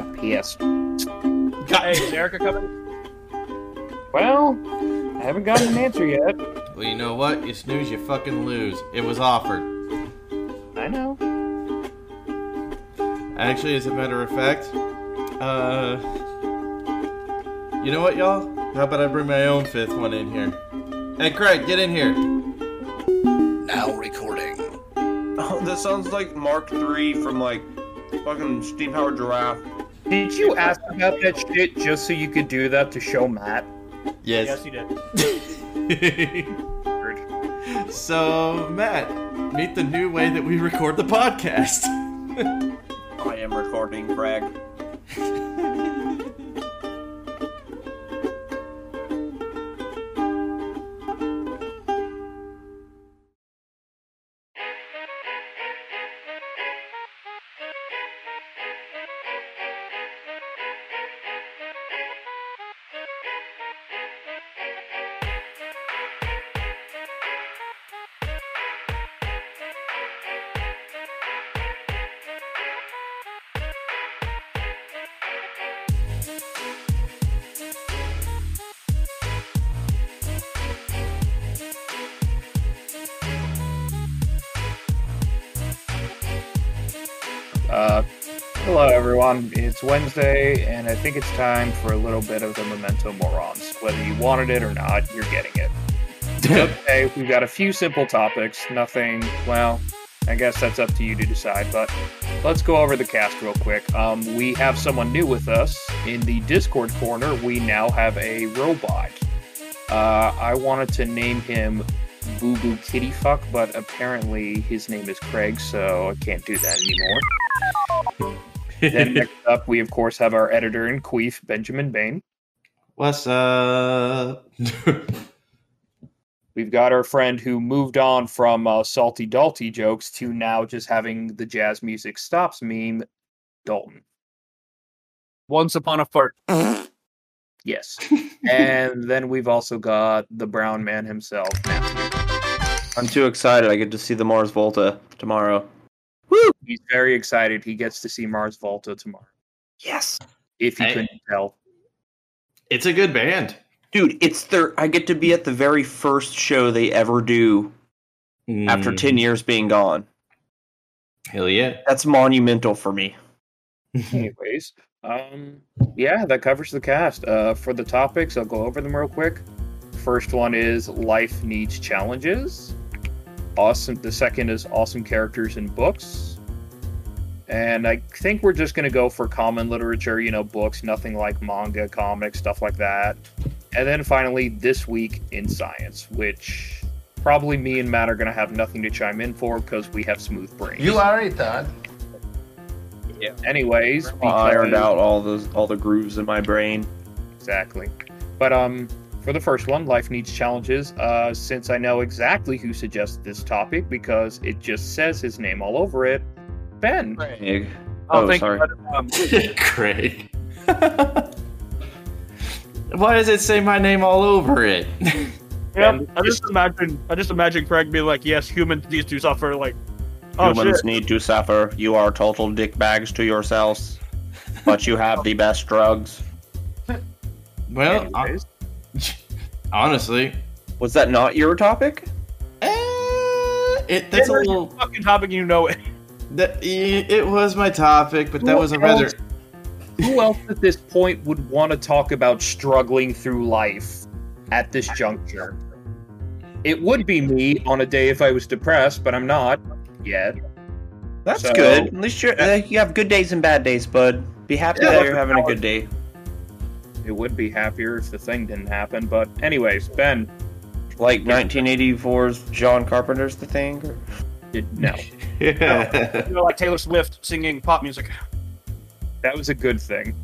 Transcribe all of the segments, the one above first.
I'm pissed. Hey, is Erika coming? Well, I haven't gotten an answer yet. Well, you know what? You snooze, you fucking lose. It was offered. I know. Actually, as a matter of fact, uh, you know what, y'all? How about I bring my own fifth one in here? Hey, Craig, get in here. Now recording. Oh, this sounds like Mark III from like fucking Steam Powered Giraffe. Did you ask about that shit just so you could do that to show Mat? Yes, Yes, you did. so, Mat, meet the new way that we record the podcast. I am recording, Craig. It's Wednesday, and I think it's time for a little bit of the Memento Morons. Whether you wanted it or not, you're getting it. okay, we've got a few simple topics. Nothing. Well, I guess that's up to you to decide. But let's go over the cast real quick. Um, we have someone new with us in the Discord corner. We now have a robot. Uh, I wanted to name him Boo Boo Kitty Fuck, but apparently his name is Craig, so I can't do that anymore. Then next up, we of course have our editor in Queef, Benjamin Bain. What's up? We've got our friend who moved on from uh, salty dalty jokes to now just having the jazz music stops meme, Dalton. Once upon a fart. Yes. and then we've also got the brown man himself, I'm too excited. I get to see the Mars Volta tomorrow. He's very excited. He gets to see Mars Volta tomorrow. Yes. If you Hey. couldn't tell. It's a good band. Dude, it's their I get to be at the very first show they ever do after Mm, 10 years being gone. Hell yeah. That's monumental for me. Anyways, um, yeah, that covers the cast. Uh, for the topics, I'll go over them real quick. First one is life needs challenges. Awesome. The second is awesome characters in books. And I think we're just going to go for common literature, you know, books, nothing like manga, comics, stuff like that. And then finally, this week in science, which probably me and Mat are going to have nothing to chime in for because we have smooth brains. You already thought. Yeah. Anyways, I ironed out all those all the grooves in my brain. Exactly. But um for the first one, life needs challenges. Uh since I know exactly who suggested this topic because it just says his name all over it, Ben. Egg. Oh, Oh, thank sorry. you. Um, Craig. Why does it say my name all over it? yeah, I just imagine. I just imagine Craig being like, "Yes, humans need to suffer." Like, oh Humans shit. need to suffer. You are total dick bags to yourselves. But you have the best drugs. well, hon- Anyways, honestly, Was that not your topic? eh, it that's a little. fucking topic. You know it. That, it was my topic, but that Who was a rather. else- who else at this point would want to talk about struggling through life at this juncture? It would be me on a day if I was depressed, but I'm not yet. That's So- good. At least you're, uh, you have good days and bad days, bud. Be happy Yeah. that you're having a good day. It would be happier if the thing didn't happen. But anyways, Ben, Like 1984's John Carpenter's The Thing. did no. Yeah. You know, like Taylor Swift singing pop music. That was a good thing.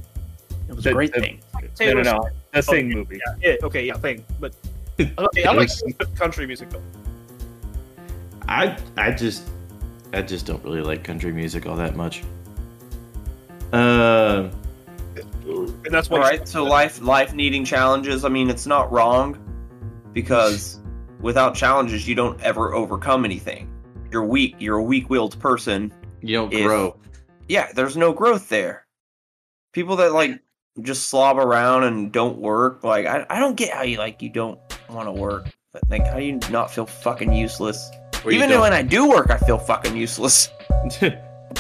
It was The- a great the- thing. No, Taylor no, no. Swift. The thing Okay, movie. Yeah, it, okay, yeah, thing. But okay, I like country music though. I I just I just don't really like country music all that much. Uh, And that's why. All right, so life life needing challenges. I mean, it's not wrong because without challenges, you don't ever overcome anything. You're weak. You're a weak-willed person. you don't If- grow. Yeah, there's no growth there. people that like just slob around and don't work. Like I, I don't get how you like you don't want to work. But like how do you not feel fucking useless? Or Even when I do work, I feel fucking useless.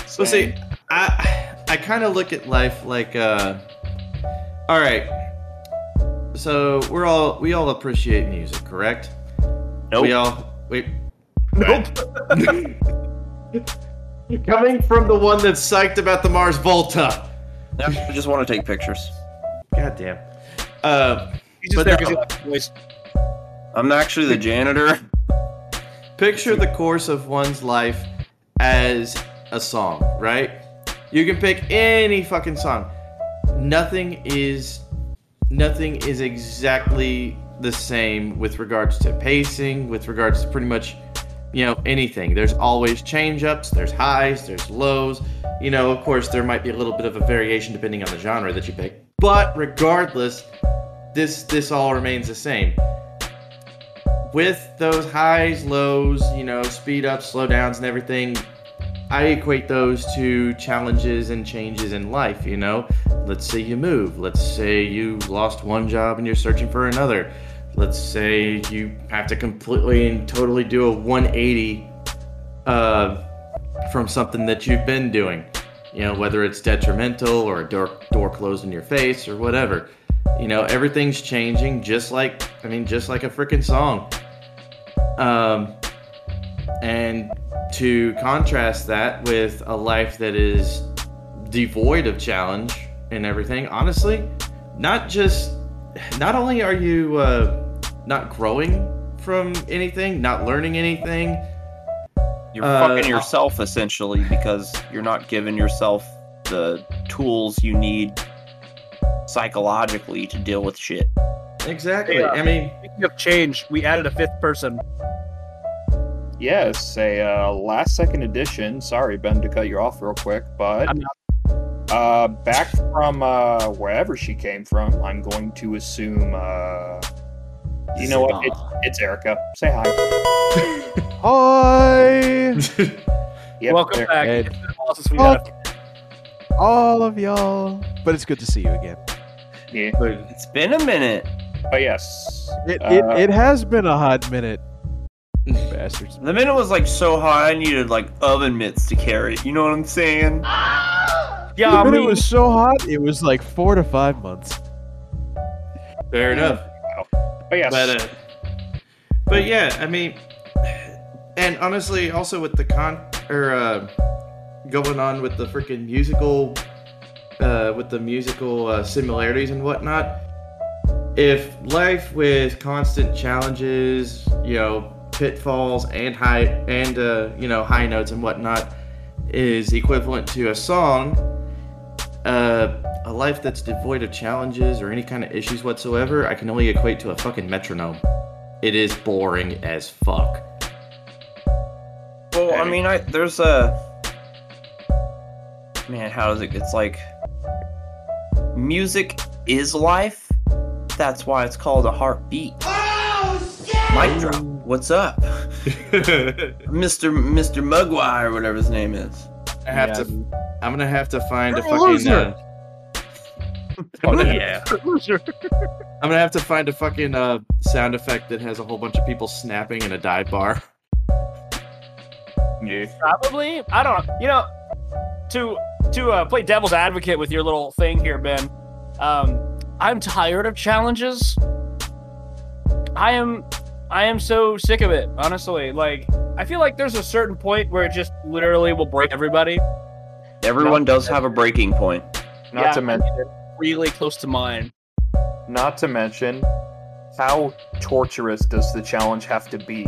So see, I I kind of look at life like uh all right. So we're all we all appreciate music, correct? Nope. We all wait. Nope. Coming from the one that's psyched about the Mars Volta. I just want to take pictures. God damn. Uh, He's just But there no. because he likes the voice. I'm actually the janitor. picture the course of one's life as a song, right? You can pick any fucking song. Nothing is nothing is exactly the same with regards to pacing, with regards to pretty much you know anything. There's always change ups, there's highs, there's lows. You know, of course there might be a little bit of a variation depending on the genre that you pick. But regardless, this this all remains the same with those highs, lows, you know, speed ups, slow downs, and everything, I equate those to challenges and changes in life, you know? Let's say you move. Let's say you lost one job and you're searching for another. Let's say you have to completely and totally do a 180 uh, from something that you've been doing. You know, whether it's detrimental or a door, door closed in your face or whatever. You know, everything's changing just like, I mean, just like a freaking song. Um, and to contrast that with a life that is devoid of challenge and everything, honestly, not just, not only are you uh, not growing from anything, not learning anything, You're Uh, fucking yourself essentially because you're not giving yourself the tools you need psychologically to deal with shit. exactly. Yeah. I mean, Speaking of change, we added a fifth person. Yes, a uh, last second edition. Sorry, Ben, to cut you off real quick, but I'm uh, back from uh, wherever she came from, I'm going to assume. Uh, you know what? It's, it's Erika. Say hi. Hi, Yep, Welcome there. back. Ed. It's been a while since we had a all of y'all. But it's good to see you again. Yeah. It's been a minute. But yes, It, uh, it, it has been a hot minute, bastards. The minute was like so hot I needed like oven mitts to carry it. You know what I'm saying? Yeah, The I minute mean, was so hot, it was like four to five months. fair enough. But yes, But uh, but yeah, I mean, and honestly, also with the con or uh, going on with the freaking musical, uh, with the musical uh, similarities and whatnot. If life with constant challenges, you know, pitfalls and high and uh, you know high notes and whatnot is equivalent to a song, uh, a life that's devoid of challenges or any kind of issues whatsoever, I can only equate to a fucking metronome. It is boring as fuck. Well, I mean, I there's a man. How does it? It's like music is life. That's why it's called a heartbeat. Mic drop. What's up, Mister Mister Mugwai or whatever his name is? I have to. I'm gonna have to find a You're a fucking. loser. Uh, Oh, yeah. I'm gonna have to find a fucking uh, sound effect that has a whole bunch of people snapping in a dive bar. yeah. Probably. I don't know. You know, to to uh, play devil's advocate with your little thing here, Ben. Um, I'm tired of challenges. I am, I am so sick of it. Honestly, like I feel like there's a certain point where it just literally will break everybody. Everyone does have a breaking point. Not Yeah. to mention, Really close to mine. not to mention, how torturous does the challenge have to be?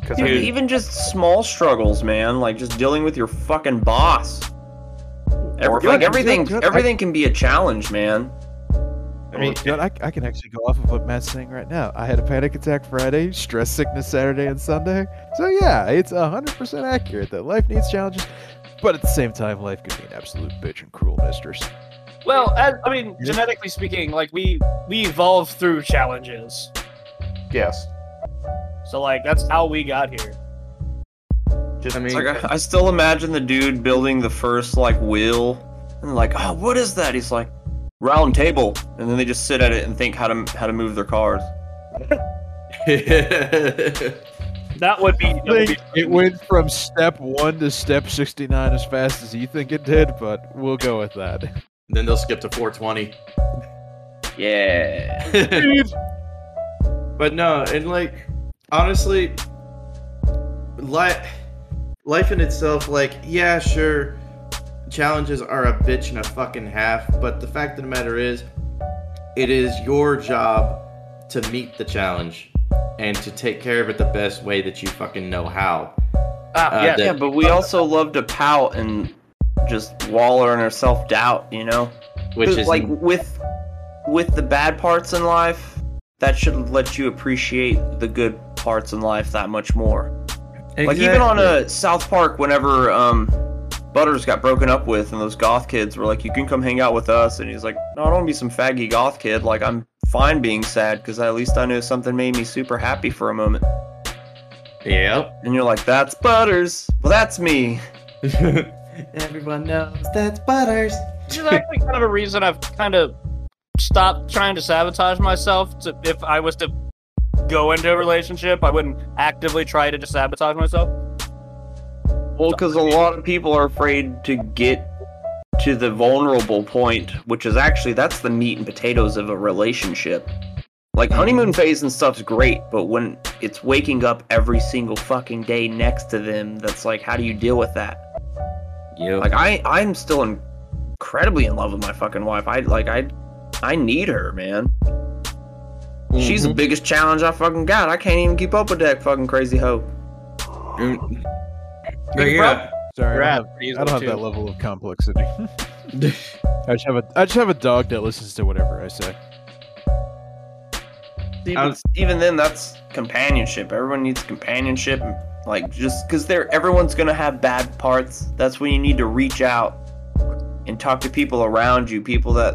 Because Dude, Dude. even just small struggles, man, like just dealing with your fucking boss. Every, like Good, everything, good, good. everything can be a challenge, man. I mean, You know, I, I can actually go off of what Mat's saying right now. I had a panic attack Friday, stress sickness Saturday and Sunday. So yeah, it's 100% accurate that life needs challenges, but at the same time, life can be an absolute bitch and cruel mistress. Well, as, I mean, genetically speaking, like we we evolve through challenges. yes. So like that's how we got here. Just I mean, like I, I still imagine the dude building the first like wheel And like, oh, what is that? He's like, round table. And then they just sit at it and think how to how to move their cars. That would be. I That would think be it went from step one to step 69 as fast as you think it did, but we'll go with that. Then they'll skip to 420. Yeah. but no, and like honestly, life life in itself, like yeah, sure, challenges are a bitch and a fucking half. But the fact of the matter is, it is your job to meet the challenge and to take care of it the best way that you fucking know how. ah, uh, yeah. that- yeah, but we also love to pout and just waller in her self doubt, you know? Which is like with with the bad parts in life, that should let you appreciate the good parts in life that much more. Like even on a South Park, whenever um, Butters got broken up with, and those goth kids were like, "You can come hang out with us," and he's like, "No, I don't want to be some faggy goth kid. Like I'm fine being sad because at least I know something made me super happy for a moment." Yep. And you're like, "That's Butters. Well, that's me." Everyone knows that's Butters. Which is actually kind of a reason I've kind of stopped trying to sabotage myself. To, if I was to go into a relationship, I wouldn't actively try to just sabotage myself. Well, because a lot of people are afraid to get to the vulnerable point, which is actually that's the meat and potatoes of a relationship. Like honeymoon phase and stuff's great, but when it's waking up every single fucking day next to them, that's like, how do you deal with that? Yep. Like I, I'm still incredibly in love with my fucking wife. I like I, I need her, man. She's the biggest challenge I fucking got. I can't even keep up with that fucking crazy hoe. But yeah. Sorry, I don't have, I don't have easily, that level of complexity. I just have a I just have a dog that listens to whatever I say. See, I but was- even then, that's companionship. Everyone needs companionship. Like, just because they're everyone's gonna have bad parts. That's when you need to reach out and talk to people around you. People that,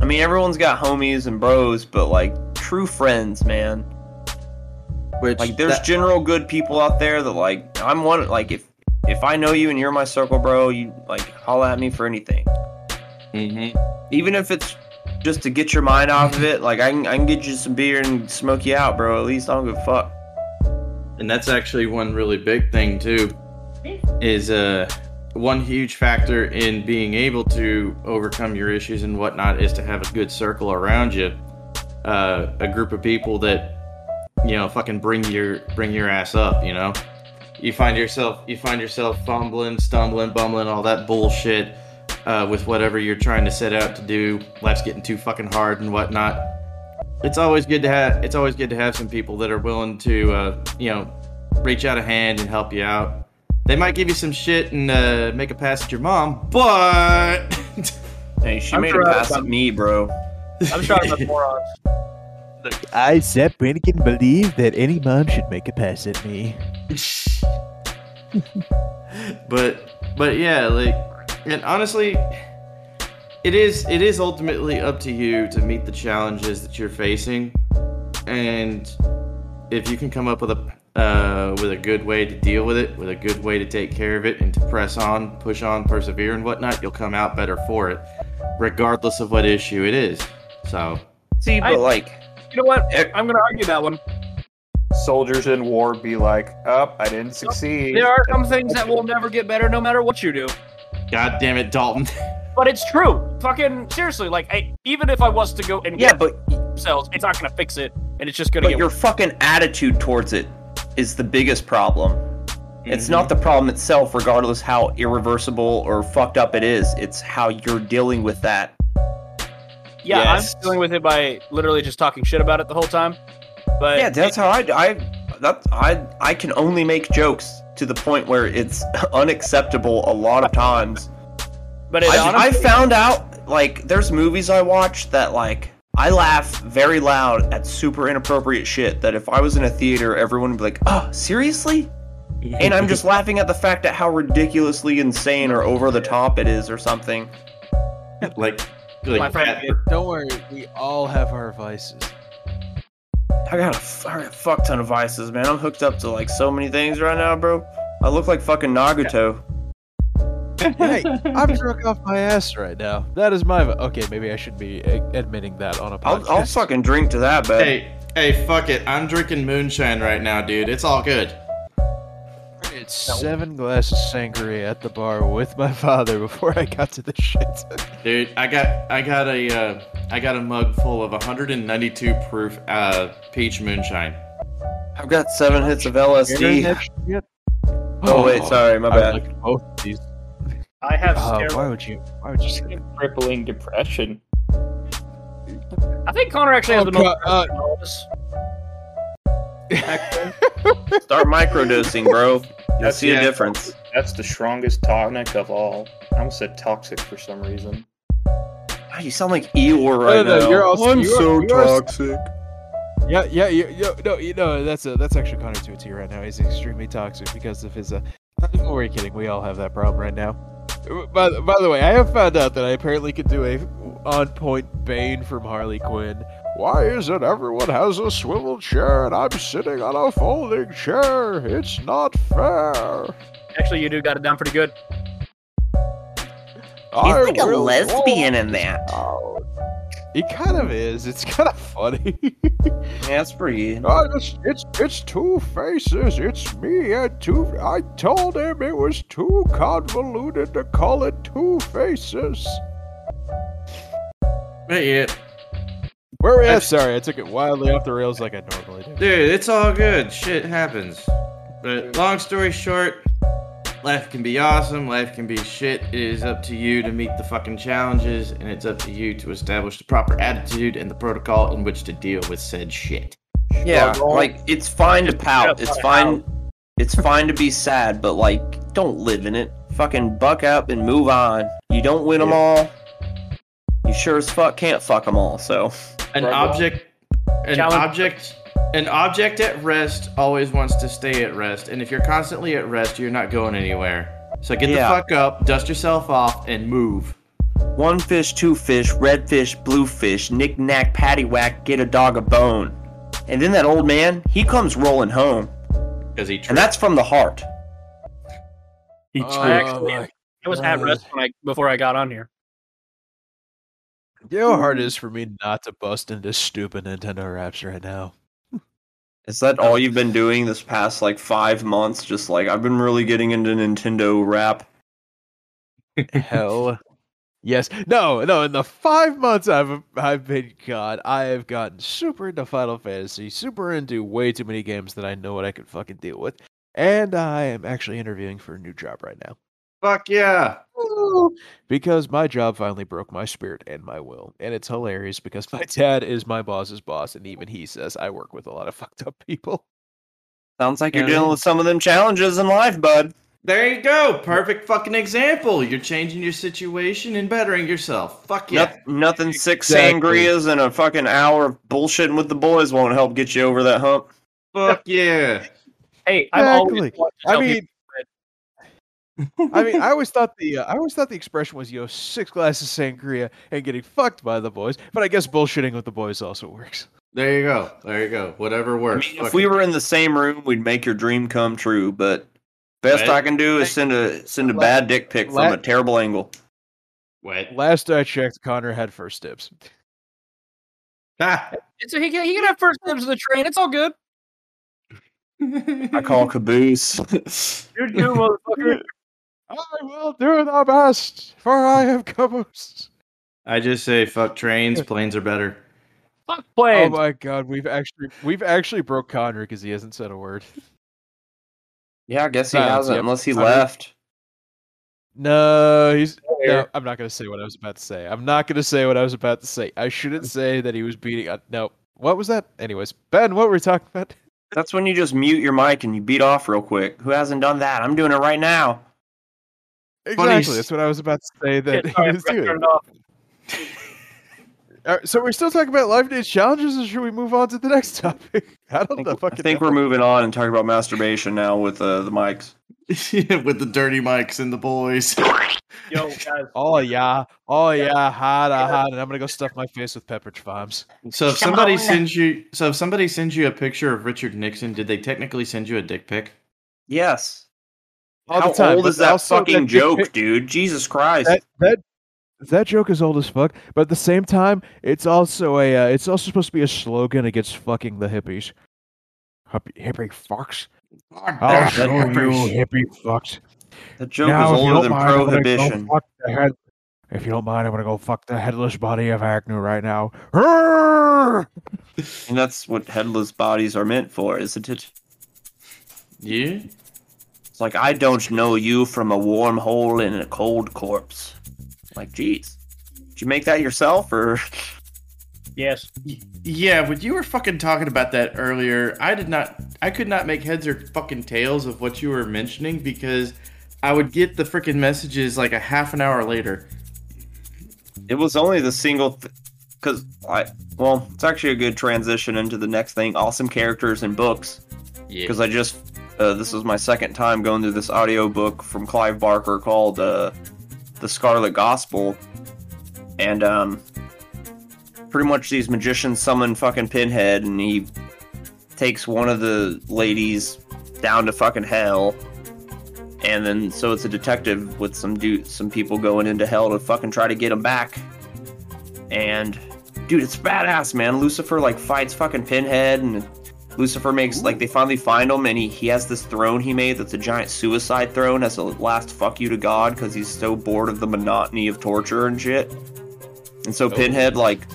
I mean, everyone's got homies and bros, but like true friends, man. Which Like, there's that- general good people out there that like I'm one. Like, if if I know you and you're my circle, bro, you like holla at me for anything. Mhm. Even if it's just to get your mind off of it, like I can, I can get you some beer and smoke you out, bro. At least I don't give a fuck. And that's actually one really big thing too. Is uh one huge factor in being able to overcome your issues and whatnot is to have a good circle around you. Uh, a group of people that you know fucking bring your bring your ass up. You know, you find yourself you find yourself fumbling, stumbling, bumbling, all that bullshit uh, with whatever you're trying to set out to do. Life's getting too fucking hard and whatnot it's always good to have it's always good to have some people that are willing to uh, you know reach out a hand and help you out they might give you some shit and uh, make a pass at your mom but Hey, she I'm made sure a I- pass at me, bro. I'm sure I'm morons. I, Zapp Brannigan, believe that any mom should make a pass at me. but but yeah like and honestly it is it is ultimately up to you to meet the challenges that you're facing and if you can come up with a uh, with a good way to deal with it with a good way to take care of it and to press on push on persevere and whatnot you'll come out better for it regardless of what issue it is so See, but I- like, You know what? Eh. I'm going to argue that one. Soldiers in war be like, up, I didn't succeed. There are some things that will never get better no matter what you do. god damn it dalton But it's true. Fucking seriously, like I, even if I was to go and yeah, get but cells, it's not gonna fix it, and it's just gonna but get your fucking attitude towards it is the biggest problem. It's not mm-hmm. the problem itself, regardless how irreversible or fucked up it is. It's how you're dealing with that. Yeah, Yes. I'm dealing with it by literally just talking shit about it the whole time. But Yeah, that's how I, I, that I, I can only make jokes to the point where it's unacceptable a lot of times. But it I, honestly, I found out like there's movies I watch that like I laugh very loud at super inappropriate shit that if I was in a theater everyone would be like, "Oh, seriously?" And I'm just laughing at the fact at how ridiculously insane or over the top it is or something. like my friend, cat- Don't worry, we all have our vices. I got a, f- I got a fuck ton of vices, man. I'm hooked up to like so many things right now, bro. I look like fucking Nagato. hey, I'm drunk off my ass right now. That is my. Okay, maybe I should be a- admitting that on a podcast. I'll, I'll fucking drink to that, but Hey, hey, fuck it. I'm drinking moonshine right now, dude. It's all good. It's seven glasses sangria at the bar with my father before I got to the shit. Dude, I got I got a uh, I got a mug full of 192 proof uh, peach moonshine. I've got seven hits of LSD. Internet shit? Oh wait, sorry, my I bad. like both of these. I have Uh, why would you? Why would you say that? crippling depression. I think Connor actually has Oh, the most. God, uh, of all. Start microdosing, bro. You'll That's- see a difference. That's the strongest tonic of all. I almost said toxic for some reason. Ah, you sound like Eeyore right no, now. you're also- I'm you so are- you are- toxic. Yeah, yeah, yeah, yeah, no, you know, that's a that's actually Connor to a T right now. He's extremely toxic because of his. Uh, we're kidding. We all have that problem right now. By, the- by the way, I have found out that I apparently could do a on-point Bane from Harley Quinn. Why is it everyone has a swivel chair and I'm sitting on a folding chair? It's not fair. Actually, you do got it down pretty good. I like a lesbian in that. out. He kind of is. It's kind of funny. Yeah, that's pretty. Oh, it's, it's it's two faces. It's me and two. I told him it was too convoluted to call it two faces. But yeah, Where are we at? Sorry, I took it wildly off the rails like I normally do. dude, it's all good. Shit happens. But long story short, life can be awesome. Life can be shit. It is up to you to meet the fucking challenges, and it's up to you to establish the proper attitude and the protocol in which to deal with said shit. Yeah, like it's fine to pout. It's fine. It's fine to be sad, but like, don't live in it. Fucking buck up and move on. You don't win them all. You sure as fuck can't fuck them all. So An object, an object, an object at rest always wants to stay at rest, and if you're constantly at rest, you're not going anywhere. So get Yeah. the fuck up, dust yourself off, and move. one fish, two fish, red fish, blue fish, knick knack, paddywhack, get a dog a bone. And then that old man, he comes rolling home, Because he and that's from the heart. he Oh, I actually- my I was at rest when I before I got on here. You know how hard it is for me not to bust into stupid Nintendo raps right now. Is that all you've been doing this past like five months? Just like I've been really getting into Nintendo rap. Hell. Yes. No, no, in the five months I've I've been God, I have gotten super into Final Fantasy, super into way too many games that I know what I can fucking deal with. And I am actually interviewing for a new job right now. Fuck yeah. Because my job finally broke my spirit and my will. And it's hilarious because my dad is my boss's boss, and even he says I work with a lot of fucked up people. Sounds like you're Yeah. dealing with some of them challenges in life, bud. There you go. Perfect fucking example. You're changing your situation and bettering yourself. Fuck yeah. Noth- nothing six Exactly. sangrias and a fucking hour of bullshitting with the boys won't help get you over that hump. Fuck yeah. Hey, I'm always Exactly. wanting I mean, people- I mean, I always thought the uh, I always thought the expression was you know six glasses of sangria and getting fucked by the boys, but I guess bullshitting with the boys also works. There you go. There you go. Whatever I works. mean, if we were in the same room, we'd make your dream come true. But best Right. I can do is send a send a bad dick pic from a terrible angle. Wet. Last I checked, Connor had first dibs. Ah. It's, he, can, he can have first dibs of the train. It's all good. I call caboose. You do, motherfucker. I will do the best, for I have caboose. I just say fuck trains. Planes are better. Fuck planes. Oh my god, we've actually we've actually broke Connor because he hasn't said a word. yeah, I guess he Silence, hasn't yep. unless he I mean- left. No, he's no. I'm not gonna say what I was about to say. I'm not gonna say what I was about to say. I shouldn't say that he was beating. Uh, no, what was that? Anyways, Ben, what were we talking about? That's when you just mute your mic and you beat off real quick. Who hasn't done that? I'm doing it right now. Funny Exactly. s- That's what I was about to say that Shit, sorry, he was doing. turn it off. All right, so we're still talking about life days challenges, or should we move on to the next topic? I I don't think, know. I think know. we're moving on and talking about masturbation now with uh, the mics. With the dirty mics and the boys. Yo, guys. Oh yeah, oh yeah, hot, uh, hot, and I'm gonna go stuff my face with Pepperidge Farms. So if somebody sends you, so if somebody sends you a picture of Richard Nixon, did they technically send you a dick pic? Yes. All How the time. old is that fucking dick joke, pic- dude? Jesus Christ. That that that joke is old as fuck. But at the same time, it's also a uh, it's also supposed to be a slogan against fucking the hippies. Hippie, hippie fucks. I'll that show you, hippie fucks. that joke Now, is if older than mind, I'm gonna go prohibition. fuck the head- If you don't mind, I'm gonna go fuck the headless body of Agnew right now. And that's what headless bodies are meant for, isn't it? Yeah. It's like I don't know you from a warm hole in a cold corpse. Like, geez, did you make that yourself, or Yes. Yeah, but you were fucking talking about that earlier. I did not. I could not make heads or fucking tails of what you were mentioning because I would get the freaking messages like a half an hour later. it was only the single? Because I, well, it's actually a good transition into the next thing: awesome characters and books. Yeah. Because I just, uh, this was my second time going through this audiobook from Clive Barker called uh, "The Scarlet Gospel," and um, pretty much these magicians summon fucking Pinhead, and he takes one of the ladies down to fucking hell. And then, so it's a detective with some dude, some people going into hell to fucking try to get him back. And, dude, it's badass, man. Lucifer like fights fucking Pinhead, and Lucifer makes like they finally find him, and he he has this throne he made that's a giant suicide throne as a last fuck you to God because he's so bored of the monotony of torture and shit. And so oh. Pinhead like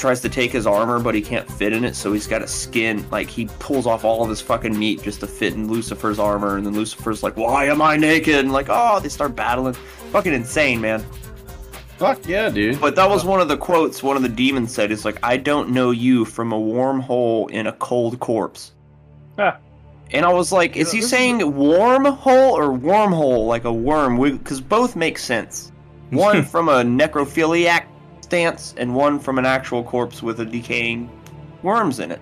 tries to take his armor, but he can't fit in it, so he's got a skin. Like he pulls off all of his fucking meat just to fit in Lucifer's armor, and then Lucifer's like, "Why am I naked?" And like, oh, they start battling. Fucking insane, man. Fuck yeah, dude. But that was one of the quotes one of the demons said. Is like, "I don't know you from a warm hole in a cold corpse." Huh. And I was like, "Is he saying warm hole or wormhole, like a worm?" Because both make sense. One from a necrophiliac stance, and one from an actual corpse with a decaying worms in it.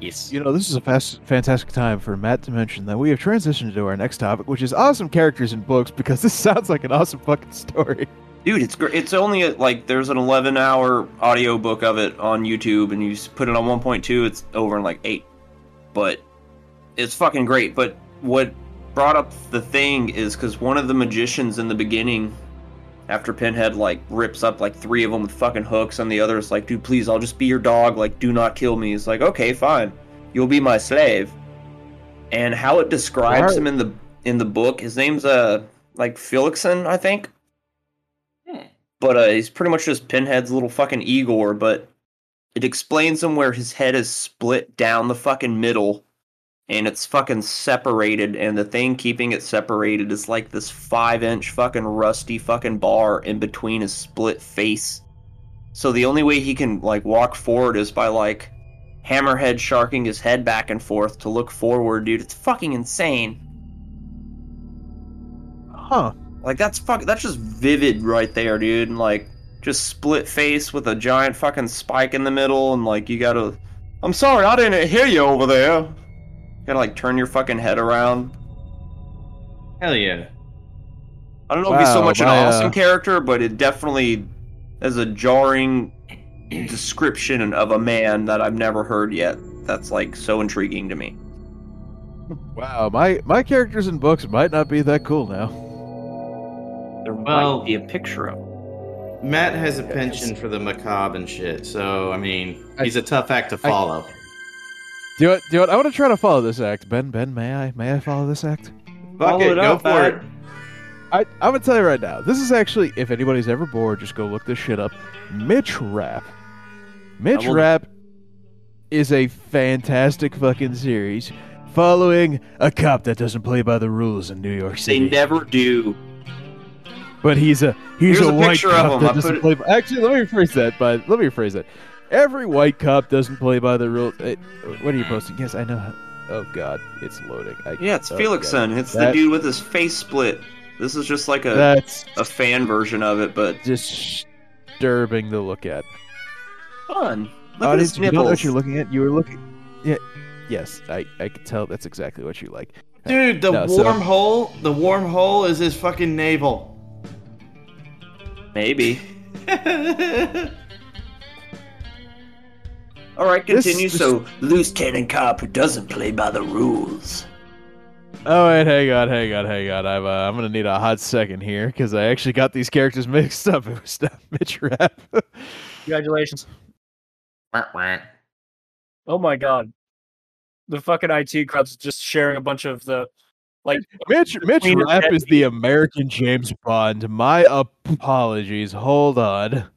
Yes. You know, this is a fast, fantastic time for Mat to mention that we have transitioned to our next topic, which is awesome characters in books, because this sounds like an awesome fucking story. Dude, it's great. It's only a, like there's an 11 hour audio book of it on YouTube, and you put it on 1.2, it's over in like eight. But it's fucking great. But what brought up the thing is because one of the magicians in the beginning, after Pinhead like rips up like three of them with fucking hooks, and the other is like, dude, please, I'll just be your dog. Like, do not kill me. He's like, okay, fine, you'll be my slave. And how it describes Alright. him in the in the book, his name's uh like Felixson, I think but uh, he's pretty much just Pinhead's little fucking Igor. But it explains him where his head is split down the fucking middle, and it's fucking separated. And the thing keeping it separated is like this five-inch fucking rusty fucking bar in between his split face. So the only way he can like walk forward is by like Hammerhead sharking his head back and forth to look forward, dude. It's fucking insane. Huh. Like that's fuck that's just vivid right there, dude. And like just split face with a giant fucking spike in the middle and like you gotta I'm sorry, I didn't hear you over there. You gotta like turn your fucking head around. Hell yeah. I don't know if he's so Wow, much an my, uh, awesome character, but it definitely is a jarring description of a man that I've never heard yet. That's like so intriguing to me. Wow, my my characters in books might not be that cool now. There Well- might be a picture of him. Mat has a penchant for the macabre and shit, so I mean, he's a tough act to follow. Do it. Do it. I want to try to follow this act. Ben, Ben, may I? May I follow this act? Fuck Follow it, it go up, for Mat. it. I, I'm gonna tell you right now. This is actually, if anybody's ever bored, just go look this shit up. Mitch Rapp. Mitch will- Rapp is a fantastic fucking series following a cop that doesn't play by the rules in New York City. They never do. But he's a he's Here's a, a white picture of cop that doesn't play. By, actually, let me rephrase that. But let me rephrase that. Every white cop doesn't play by the rules. Eh, what are you posting? Yes, I know. How, oh God, it's loading. I, Yeah, it's oh, Felixson. It's the dude with his face split. This is just like a That's a fan version of it, but disturbing to look at. fun. Look at his you know what you're looking at, you were looking. Yeah, yes, I I can tell that's exactly what you like. Dude, the No, so- warm hole, the warm hole is his fucking navel. Maybe. All right, continue. this- So, loose cannon cop who doesn't play by the rules. Oh wait, hang on, hang on, hang on. I'm uh, I'm gonna need a hot second here because I actually got these characters mixed up. It was not Mitch Rapp. Congratulations. Oh my god. The fucking IT crowd's just sharing a bunch of the like Mitch Mitch Rapp is the American James Bond. My apologies. Hold on.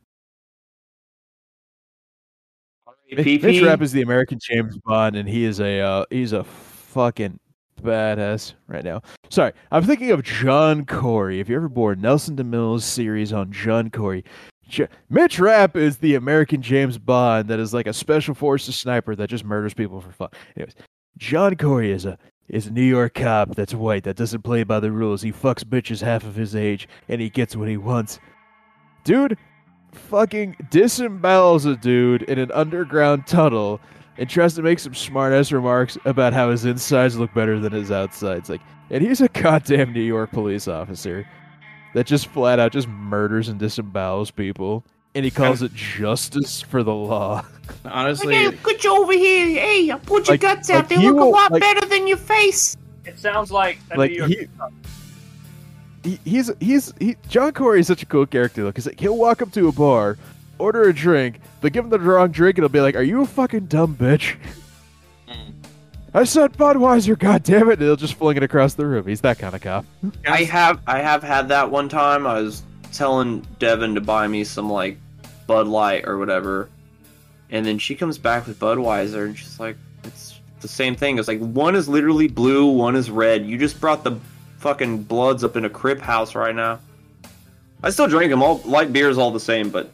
Mitch, Mitch Rapp is the American James Bond, and he is a uh, he's a fucking badass right now. Sorry, I'm thinking of John Corey. If you ever bought Nelson DeMille's series on John Corey, J- Mitch Rapp is the American James Bond that is like a special forces sniper that just murders people for fun. Anyways, John Corey is a is a New York cop that's white that doesn't play by the rules. He fucks bitches half of his age, and he gets what he wants. Dude, fucking disembowels a dude in an underground tunnel and tries to make some smart ass remarks about how his insides look better than his outsides. Like, and he's a goddamn New York police officer that just flat out just murders and disembowels people. And he calls it justice for the law. Honestly, get you over here. Hey, I put your Like- guts out. like They he look a lot like- better than your face. it sounds like a like New York he, he, he's he's he John Corey is such a cool character though, because like, he'll walk up to a bar, order a drink, but give him the wrong drink, and he'll be like, "Are you a fucking dumb bitch?" Hmm. I said Budweiser, God damn it! And he'll just fling it across the room. He's that kind of cop. I have I have had that one time. I was telling Devin to buy me some like Bud Light or whatever, and then she comes back with Budweiser, and she's like, "It's the same thing." It's like one is literally blue, one is red. You just brought the fucking bloods up in a crip house right now. I still drink them. All light beers, all the same, but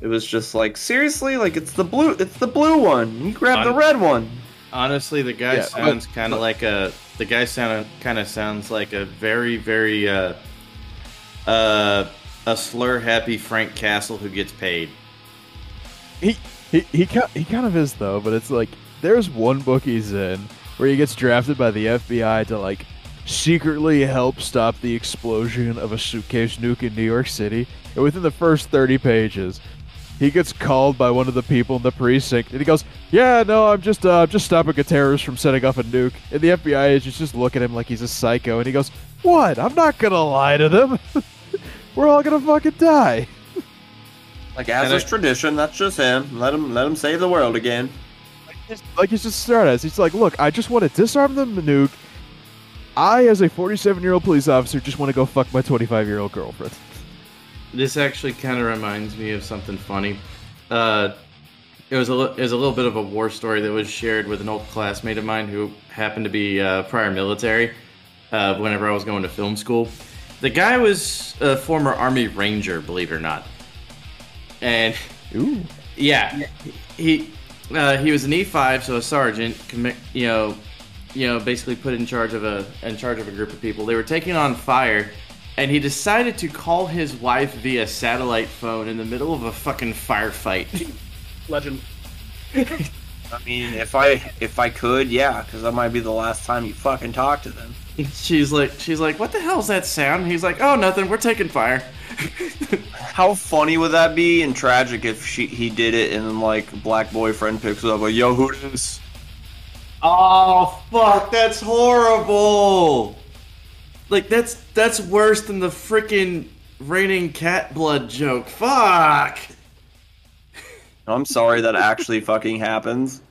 it was just like seriously, like it's the blue, it's the blue one. You grab the red one. honestly, the guy Yeah, sounds kind of like a. The guy sound kind of sounds like a very, very uh, uh, a slur happy Frank Castle who gets paid. He he he he kind of is though, but it's like there's one book he's in where he gets drafted by the FBI to like secretly help stop the explosion of a suitcase nuke in New York City. And within the first 30 pages, he gets called by one of the people in the precinct, and he goes, "Yeah, no, I'm just uh, just stopping a terrorist from setting off a nuke." And the FBI agents just look at him like he's a psycho, and he goes, "What? I'm not gonna lie to them. We're all gonna fucking die." Like as And is I- tradition, that's just him. Let him let him save the world again. He's- like he's just started as he's like, look, I just want to disarm the nuke. I, as a 47 year old police officer, just want to go fuck my 25 year old girlfriend. This actually kind of reminds me of something funny. Uh, it was a it was a little bit of a war story that was shared with an old classmate of mine who happened to be uh, prior military. Uh, whenever I was going to film school, the guy was a former Army Ranger, believe it or not, and Ooh. yeah, he uh, he was an E five, so a sergeant. You know, you know, basically put in charge of a in charge of a group of people. They were taking on fire, and he decided to call his wife via satellite phone in the middle of a fucking firefight. legend. I mean, if I if I could, yeah, because that might be the last time you fucking talk to them. she's like, she's like, what the hell's that sound? He's like, oh, nothing. We're taking fire. How funny would that be and tragic if she he did it and then like black boyfriend picks up a yo who this? Oh fuck, that's horrible. Like that's that's worse than the freaking raining cat blood joke. Fuck. I'm sorry that actually fucking happens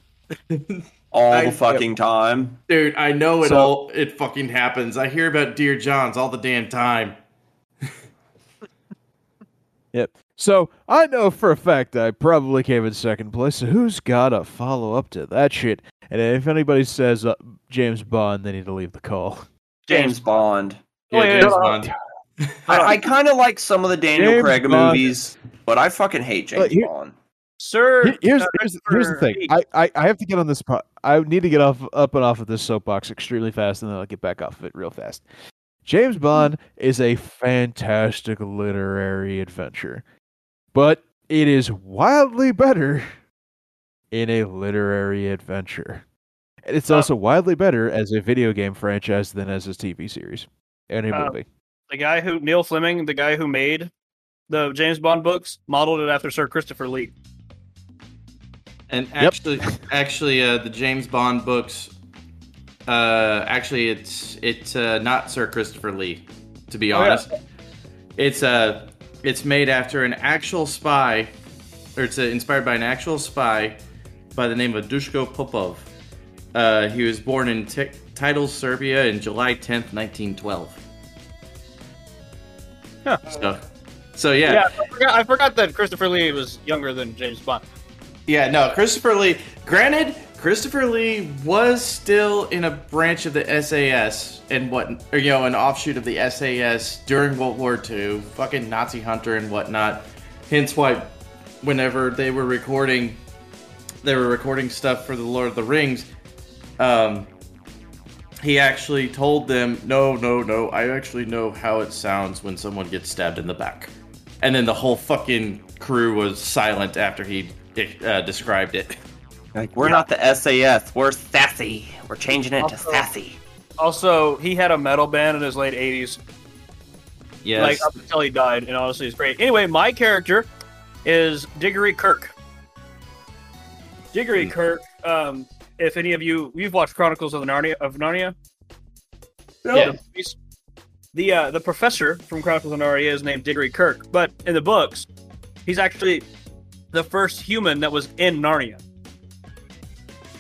all I- the fucking time. Dude, I know it So- all it fucking happens. I hear about Dear Johns all the damn time. Yep. So I know for a fact I probably came in second place. So who's got a follow up to that shit? And if anybody says uh, James Bond, they need to leave the call. James Bond. Yeah, Oh, yeah, James no, no. Bond. I, I kind of like some of the Daniel James Craig Bond. movies, but I fucking hate James But here- Bond. Sir, Here's, here's, here's the thing. I, I, I have to get on this. I need to get off up and off of this soapbox extremely fast, and then I'll get back off of it real fast. James Bond is a fantastic literary adventure, but it is wildly better in a literary adventure. And it's Uh, also wildly better as a video game franchise than as a TV series and a Uh, movie. the guy who Neil Fleming, the guy who made the James Bond books, modeled it after Sir Christopher Lee. And actually, actually, uh, the James Bond books Uh, actually, it's it's uh, not Sir Christopher Lee, to be Oh, yeah. honest. It's uh, it's made after an actual spy, or it's uh, inspired by an actual spy by the name of Dushko Popov. Uh, he was born in T- Titel, Serbia, in July tenth, nineteen twelve. Huh. So, so yeah, Yeah, I forgot, I forgot that Christopher Lee was younger than James Bond. Yeah, no, Christopher Lee. Granted, Christopher Lee was still in a branch of the SAS and what, or, you know, an offshoot of the SAS during World War II, fucking Nazi hunter and whatnot. Hence why, whenever they were recording, they were recording stuff for the Lord of the Rings. Um, he actually told them, "No, no, no. I actually know how it sounds when someone gets stabbed in the back." And then the whole fucking crew was silent after he uh, described it. Like we're not the SAS, we're sassy. We're changing it to Also- sassy. Also, he had a metal band in his late 80s, Yes. like up until he died, and honestly, it's great. Anyway, my character is Diggory Kirk. Diggory Hmm. Kirk. Um, if any of you you've watched Chronicles of the Narnia of Narnia, Yeah. the the uh, the professor from Chronicles of Narnia is named Diggory Kirk, but in the books, he's actually the first human that was in Narnia.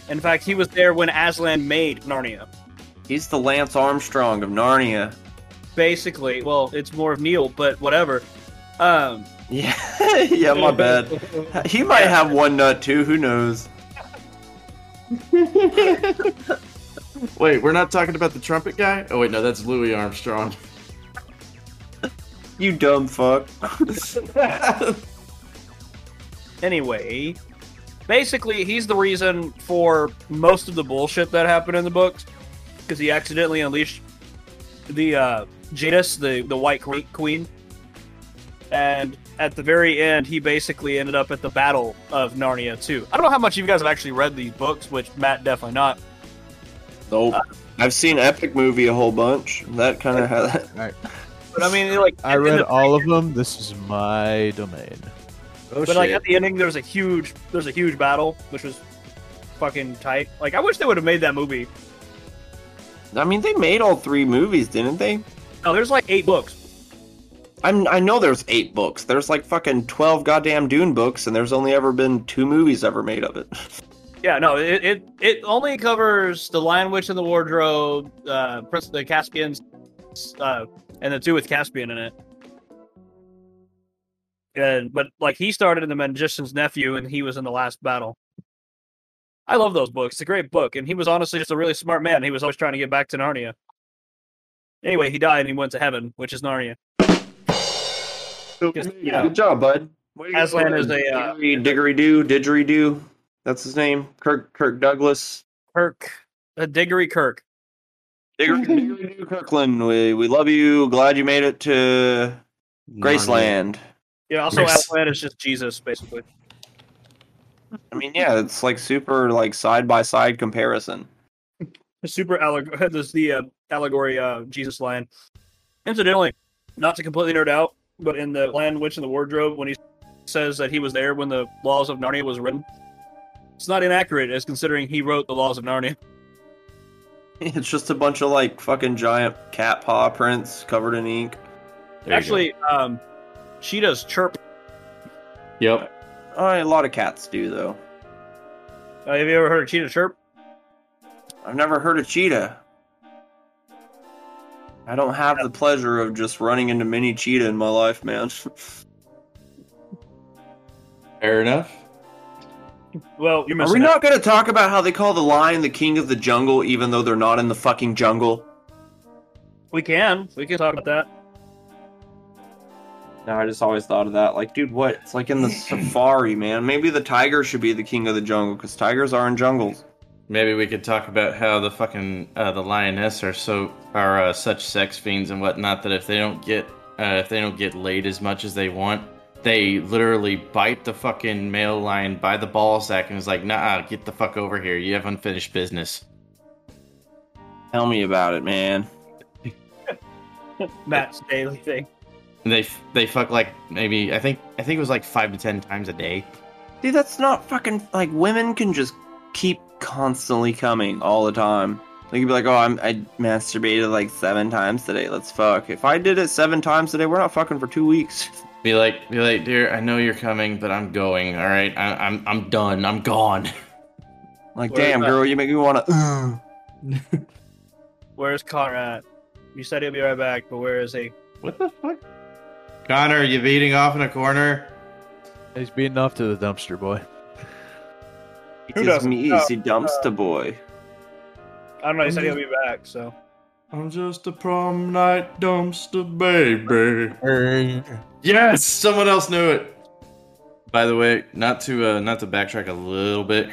In fact, he was there when Aslan made Narnia. He's the Lance Armstrong of Narnia. Basically, well, it's more of Neil, but whatever. Um, Yeah, yeah, my bad. He might have one nut too. Who knows? Wait, we're not talking about the trumpet guy? Oh wait, no, that's Louis Armstrong. You dumb fuck. Anyway, basically, he's the reason for most of the bullshit that happened in the books because he accidentally unleashed the uh, Jadis, the the White Queen, and at the very end, he basically ended up at the Battle of Narnia too. I don't know how much you guys have actually read these books, which Matt definitely not. Nope. I've seen Epic Movie a whole bunch. That kind of had. But I mean, like I read all of them. This is my domain. Oh But like at the ending, there's a huge, there's a huge battle, which was fucking tight. Like I wish they would have made that movie. I mean, they made all three movies, didn't they? No, there's like eight books. I'm, I know there's eight books. There's like fucking twelve goddamn Dune books, and there's only ever been two movies ever made of it. Yeah, no, it it, it only covers the Lion Witch and the Wardrobe, uh, Prince the Caspian, uh, and the two with Caspian in it. And but like he started in the Magician's Nephew, and he was in the last battle. I love those books. It's a great book, and he was honestly just a really smart man. He was always trying to get back to Narnia. Anyway, he died and he went to heaven, which is Narnia. Just, you know, Good job, bud. Aslan is a, uh, Diggory, Diggory Doo, Didgeridoo. That's his name. Kirk Kirk Douglas. Kirk, uh, Diggory Kirk. Diggory, Diggory Kirkland. We we love you. Glad you made it to Graceland. Yeah, also Yes. Aslan is just Jesus, basically. I mean, yeah, it's like super like side by side comparison. The super allegory, this the uh, allegory uh, Jesus line. Incidentally, not to completely nerd out, but in the Lion Witch and the Wardrobe, when he says that he was there when the Laws of Narnia was written, it's not inaccurate as considering he wrote the Laws of Narnia. It's just a bunch of like fucking giant cat paw prints covered in ink. There. Actually, um, cheetahs chirp. Yep. Uh, a lot of cats do though. Uh, have you ever heard a cheetah chirp? I've never heard a cheetah. I don't have the pleasure of just running into mini cheetah in my life, man. Fair enough. Well, you're Are we out. not going to talk about how they call the lion the king of the jungle, even though they're not in the fucking jungle? We can. We can talk about that. No, I just always thought of that. Like, dude, what? It's like in the safari, man. Maybe the tiger should be the king of the jungle because tigers are in jungles. Maybe we could talk about how the fucking uh, the lioness are so are uh, such sex fiends and whatnot that if they don't get uh, if they don't get laid as much as they want, they literally bite the fucking male lion by the ball sack and is like, "Nah, get the fuck over here. You have unfinished business." Tell me about it, man. Matt's daily thing. And they they fuck like maybe I think I think it was like five to ten times a day. Dude, that's not fucking like women can just keep constantly coming all the time. Like you'd be like, oh, I'm, I masturbated like seven times today. Let's fuck. If I did it seven times today, we're not fucking for two weeks. Be like, be like, dear, I know you're coming, but I'm going. All right, I, I'm, I'm done. I'm gone. Like, Where's damn, that? girl, you make me wanna. Uh. Where's Connor at? You said he'll be right back, but where is he? What the fuck? Connor, you beating off in a corner? He's beating off to the dumpster boy. It is doesn't? me, Oh, the dumpster boy. I don't know. He said he'll be back, so. I'm just a prom night dumpster baby. Yes, someone else knew it. By the way, not to uh, not to backtrack a little bit,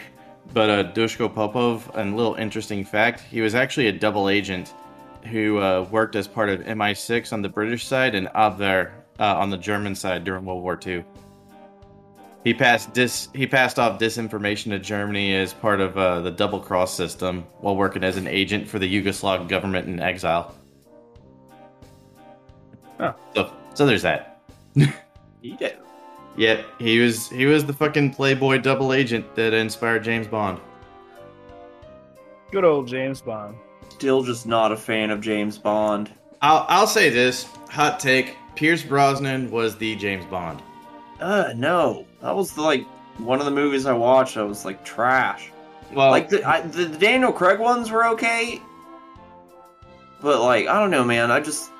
but uh, Dushko Popov, a little interesting fact, he was actually a double agent who uh, worked as part of MI6 on the British side and Abwehr uh, on the German side during World War II. He passed dis he passed off disinformation to Germany as part of uh, the double cross system while working as an agent for the Yugoslav government in exile. Oh. So so there's that. He did. Yet he was he was the fucking playboy double agent that inspired James Bond. Good old James Bond. Still just not a fan of James Bond. I'll I'll say this hot take: Pierce Brosnan was the James Bond. Uh, no. That was like one of the movies I watched. I was like trash. Well, like the, I, the Daniel Craig ones were okay, but like I don't know, man. I just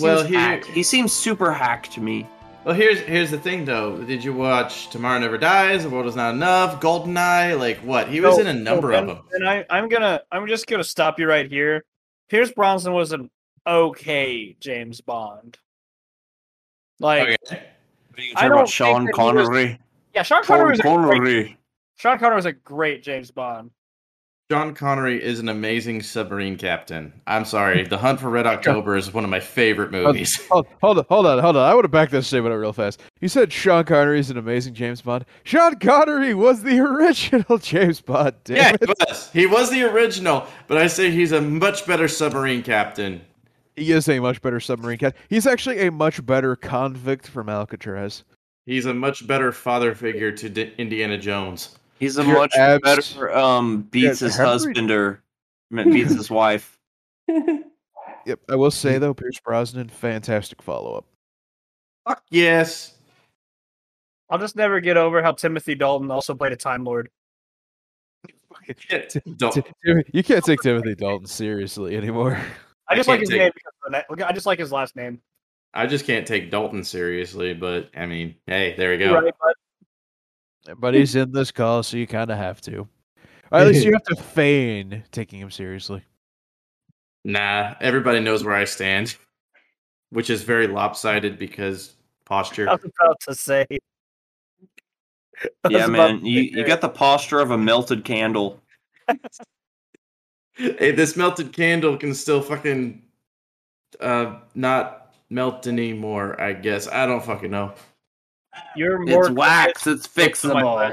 well here he seems super hacked to me. well here's here's the thing though. Did you watch Tomorrow Never Dies? The World Is Not Enough? Goldeneye? Like what? He was So- in a number so of them. And I, I'm gonna, I'm just gonna stop you right here. Pierce Brosnan was an okay James Bond. Like, Okay. You I don't Sean think that was- Connery. yeah, Sean Connery Sean was a great, Connery. Sean Connery was a great James Bond. Sean Connery is an amazing submarine captain. I'm sorry, The Hunt for Red October is one of my favorite movies. Hold, hold on, hold on, hold on. I want to back this statement up real fast. You said Sean Connery is an amazing James Bond. Sean Connery was the original James Bond. Damn yeah, it. he was. He was the original, but I say he's a much better submarine captain. He is a much better submarine cat. He's actually a much better convict from Alcatraz. He's a much better father figure to D- Indiana Jones. He's a Your much abs- better um beats Yeah, his Henry- husband or beats his wife. Yep. I will say though, Pierce Brosnan, fantastic follow up. Fuck yes. I'll just never get over how Timothy Dalton also played a Time Lord. Don't. You can't take Timothy Dalton seriously anymore. I I just like his take- name because of the I just like his last name. I just can't take Dalton seriously, but I mean, hey, there we go. Right, but But he's in this call, so you kind of have to. Or at least you have to feign taking him seriously. Nah, everybody knows where I stand, which is very lopsided because posture. I was about to say. Yeah, man. You say you got the posture of a melted candle. hey, this melted candle can still fucking uh not melt anymore. I guess I don't fucking know. You're more It's wax. It's convinced of my fixable.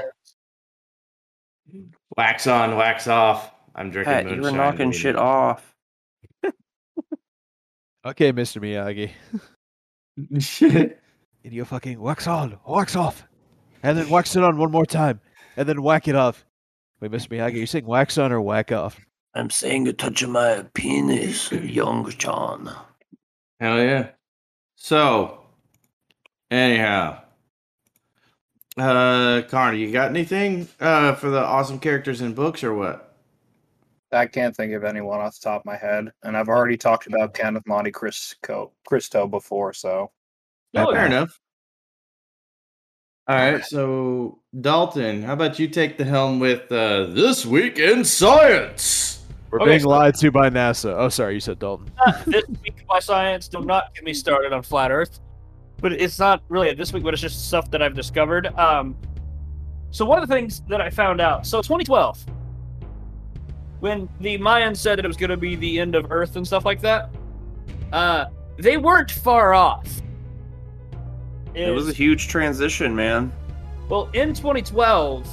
Wax on, wax off. I'm drinking Pat, you were knocking shit me. off. Okay, Mr. Miyagi. Shit. And you fucking wax on, wax off, and then wax it on one more time, and then whack it off. Wait, Mr. Miyagi, you saying wax on or whack off? I'm saying a touch of my penis, young John. Hell yeah. So, anyhow, uh, Connor, you got anything uh for the awesome characters in books or what? I can't think of anyone off the top of my head, and I've already talked about Count of Monte Cristo, Cristo before, so Oh, Fair yeah. enough. All right, so Dalton, how about you take the helm with uh, this week in science? We're Okay, being so- lied to by NASA. Oh, sorry, you said Dalton. this week by science do not get me started on flat earth but it's not really this week but it's just stuff that i've discovered um so one of the things that i found out so 2012 when the mayans said that it was going to be the end of earth and stuff like that uh they weren't far off It was a huge transition, man. well, in 2012,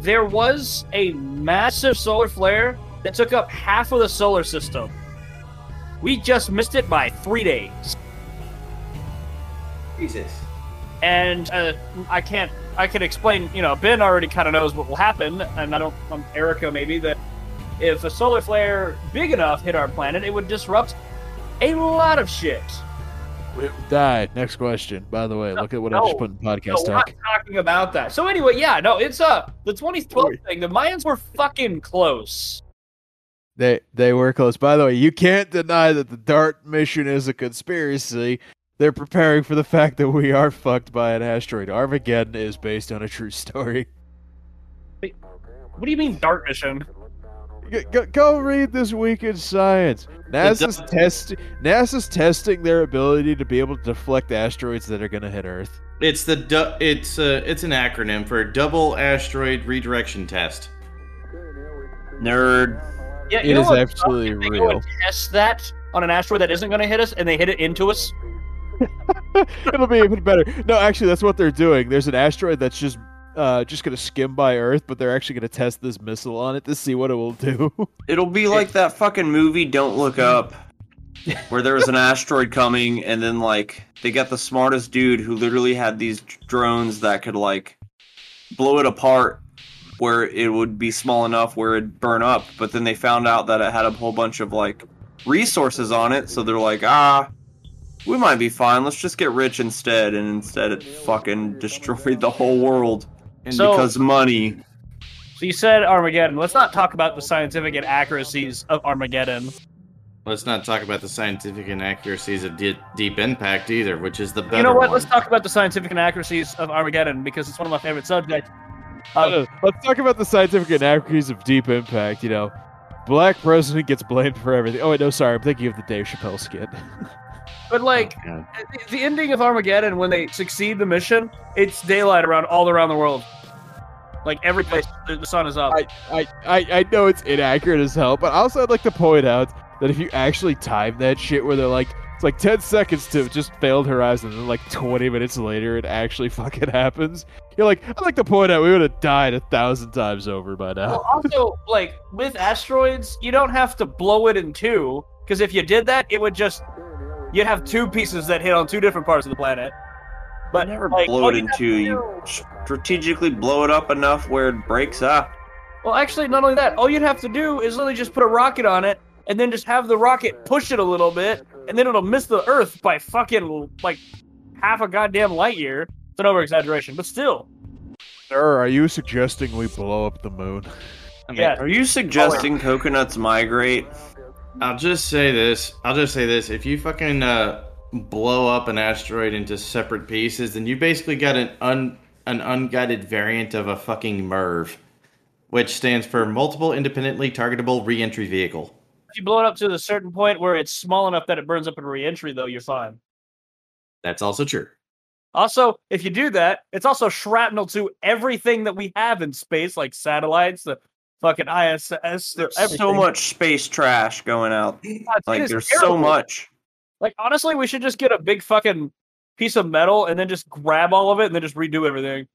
there was a massive solar flare that took up half of the solar system. We just missed it by three days. Jesus. And uh, I can't, I can explain, you know, Ben already kind of knows what will happen, and I don't, um, Erica maybe, that if a solar flare big enough hit our planet, it would disrupt a lot of shit. We would die. Next question. By the way, look at what I no, just put in podcast we're not talk. talking about that. So anyway, yeah, no, it's uh the 2012 Wait. thing. The Mayans were fucking close. They they were close. By the way, you can't deny that the DART mission is a conspiracy. They're preparing for the fact that we are fucked by an asteroid. Armageddon is based on a true story. What do you mean Dart mission? G- Go, go read this week in science. NASA's du- test NASA's testing their ability to be able to deflect asteroids that are going to hit Earth. It's the du- it's uh, it's an acronym for Double Asteroid Redirection Test. Nerd. Yeah, It you know is what? absolutely they real. go and test that on an asteroid that isn't going to hit us, and they hit it into us. It'll be even better. No, actually, that's what they're doing. There's an asteroid that's just uh, just going to skim by Earth, but they're actually going to test this missile on it to see what it will do. It'll be like that fucking movie Don't Look Up, where there was an asteroid coming, and then like they got the smartest dude who literally had these drones that could like blow it apart where it would be small enough where it'd burn up, but then they found out that it had a whole bunch of like resources on it, so they're like, ah, we might be fine. Let's just get rich instead, and instead it fucking destroyed the whole world. And So- because money, So you said Armageddon. Let's not talk about the scientific inaccuracies of Armageddon. Let's not talk about the scientific inaccuracies of Deep, deep Impact either, which is the better you know what? one. Let's talk about the scientific inaccuracies of Armageddon because it's one of my favorite subjects. Uh, Let's talk about the scientific inaccuracies of Deep Impact. You know, black president gets blamed for everything. Oh wait, no, sorry, I'm thinking of the Dave Chappelle skit. But like God. the- the ending of Armageddon, when they succeed the mission, it's daylight around all around the world. Like every place, the the sun is up. I, I, I, I know it's inaccurate as hell, but also I'd like to point out that if you actually time that shit where they're like, it's like 10 seconds to just failed horizon, and then like 20 minutes later it actually fucking happens, you're like, I'd like to point out we would have died a thousand times over by now. Well, also, like with asteroids, you don't have to blow it in two because if you did that, it would just you'd have two pieces that hit on two different parts of the planet. But never like, blow it in two. You strategically blow it up enough where it breaks up. Well, actually, not only that, all you'd have to do is literally just put a rocket on it, and then just have the rocket push it a little bit, and then it'll miss the Earth by fucking like half a goddamn light year. It's an over exaggeration, but still. Sir, are you suggesting we blow up the moon? Yeah. Are you suggesting coconuts migrate? I'll just say this. I'll just say this. If you fucking uh, blow up an asteroid into separate pieces, then you basically got an un an unguided variant of a fucking MIRV, which stands for Multiple Independently Targetable Reentry Vehicle. If you blow it up to a certain point where it's small enough that it burns up in reentry, though, you're fine. That's also true. Also, if you do that, it's also shrapnel to everything that we have in space, like satellites, the fucking ISS, the, There's so much space trash going out. God, Like there's terrible. so much. Like honestly, we should just get a big fucking piece of metal and then just grab all of it and then just redo everything.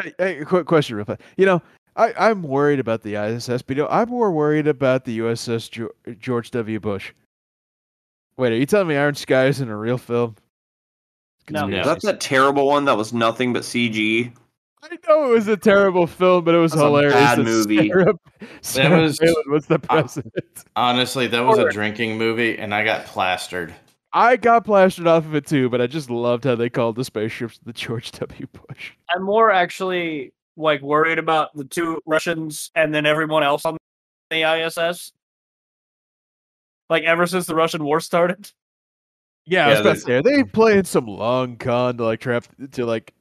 Hey, hey, quick question, real fast. You know, I, I'm worried about the ISS, but you know, I'm more worried about the USS George W. Bush. Wait, are you telling me Iron Sky isn't a real film? No. Yeah. That's that terrible one that was nothing but CG. I know it was a terrible film, but it was That's a hilarious. bad that movie. Sarah, Sarah was- uh, Palin was the president. Honestly, that was a drinking movie, and I got plastered. I got plastered off of it too, but I just loved how they called the spaceships the George W. Bush. I'm more actually like worried about the two Russians and then everyone else on the ISS. Like ever since the Russian war started. Yeah, I was Yeah, about to say, they playing some long con to like trap to like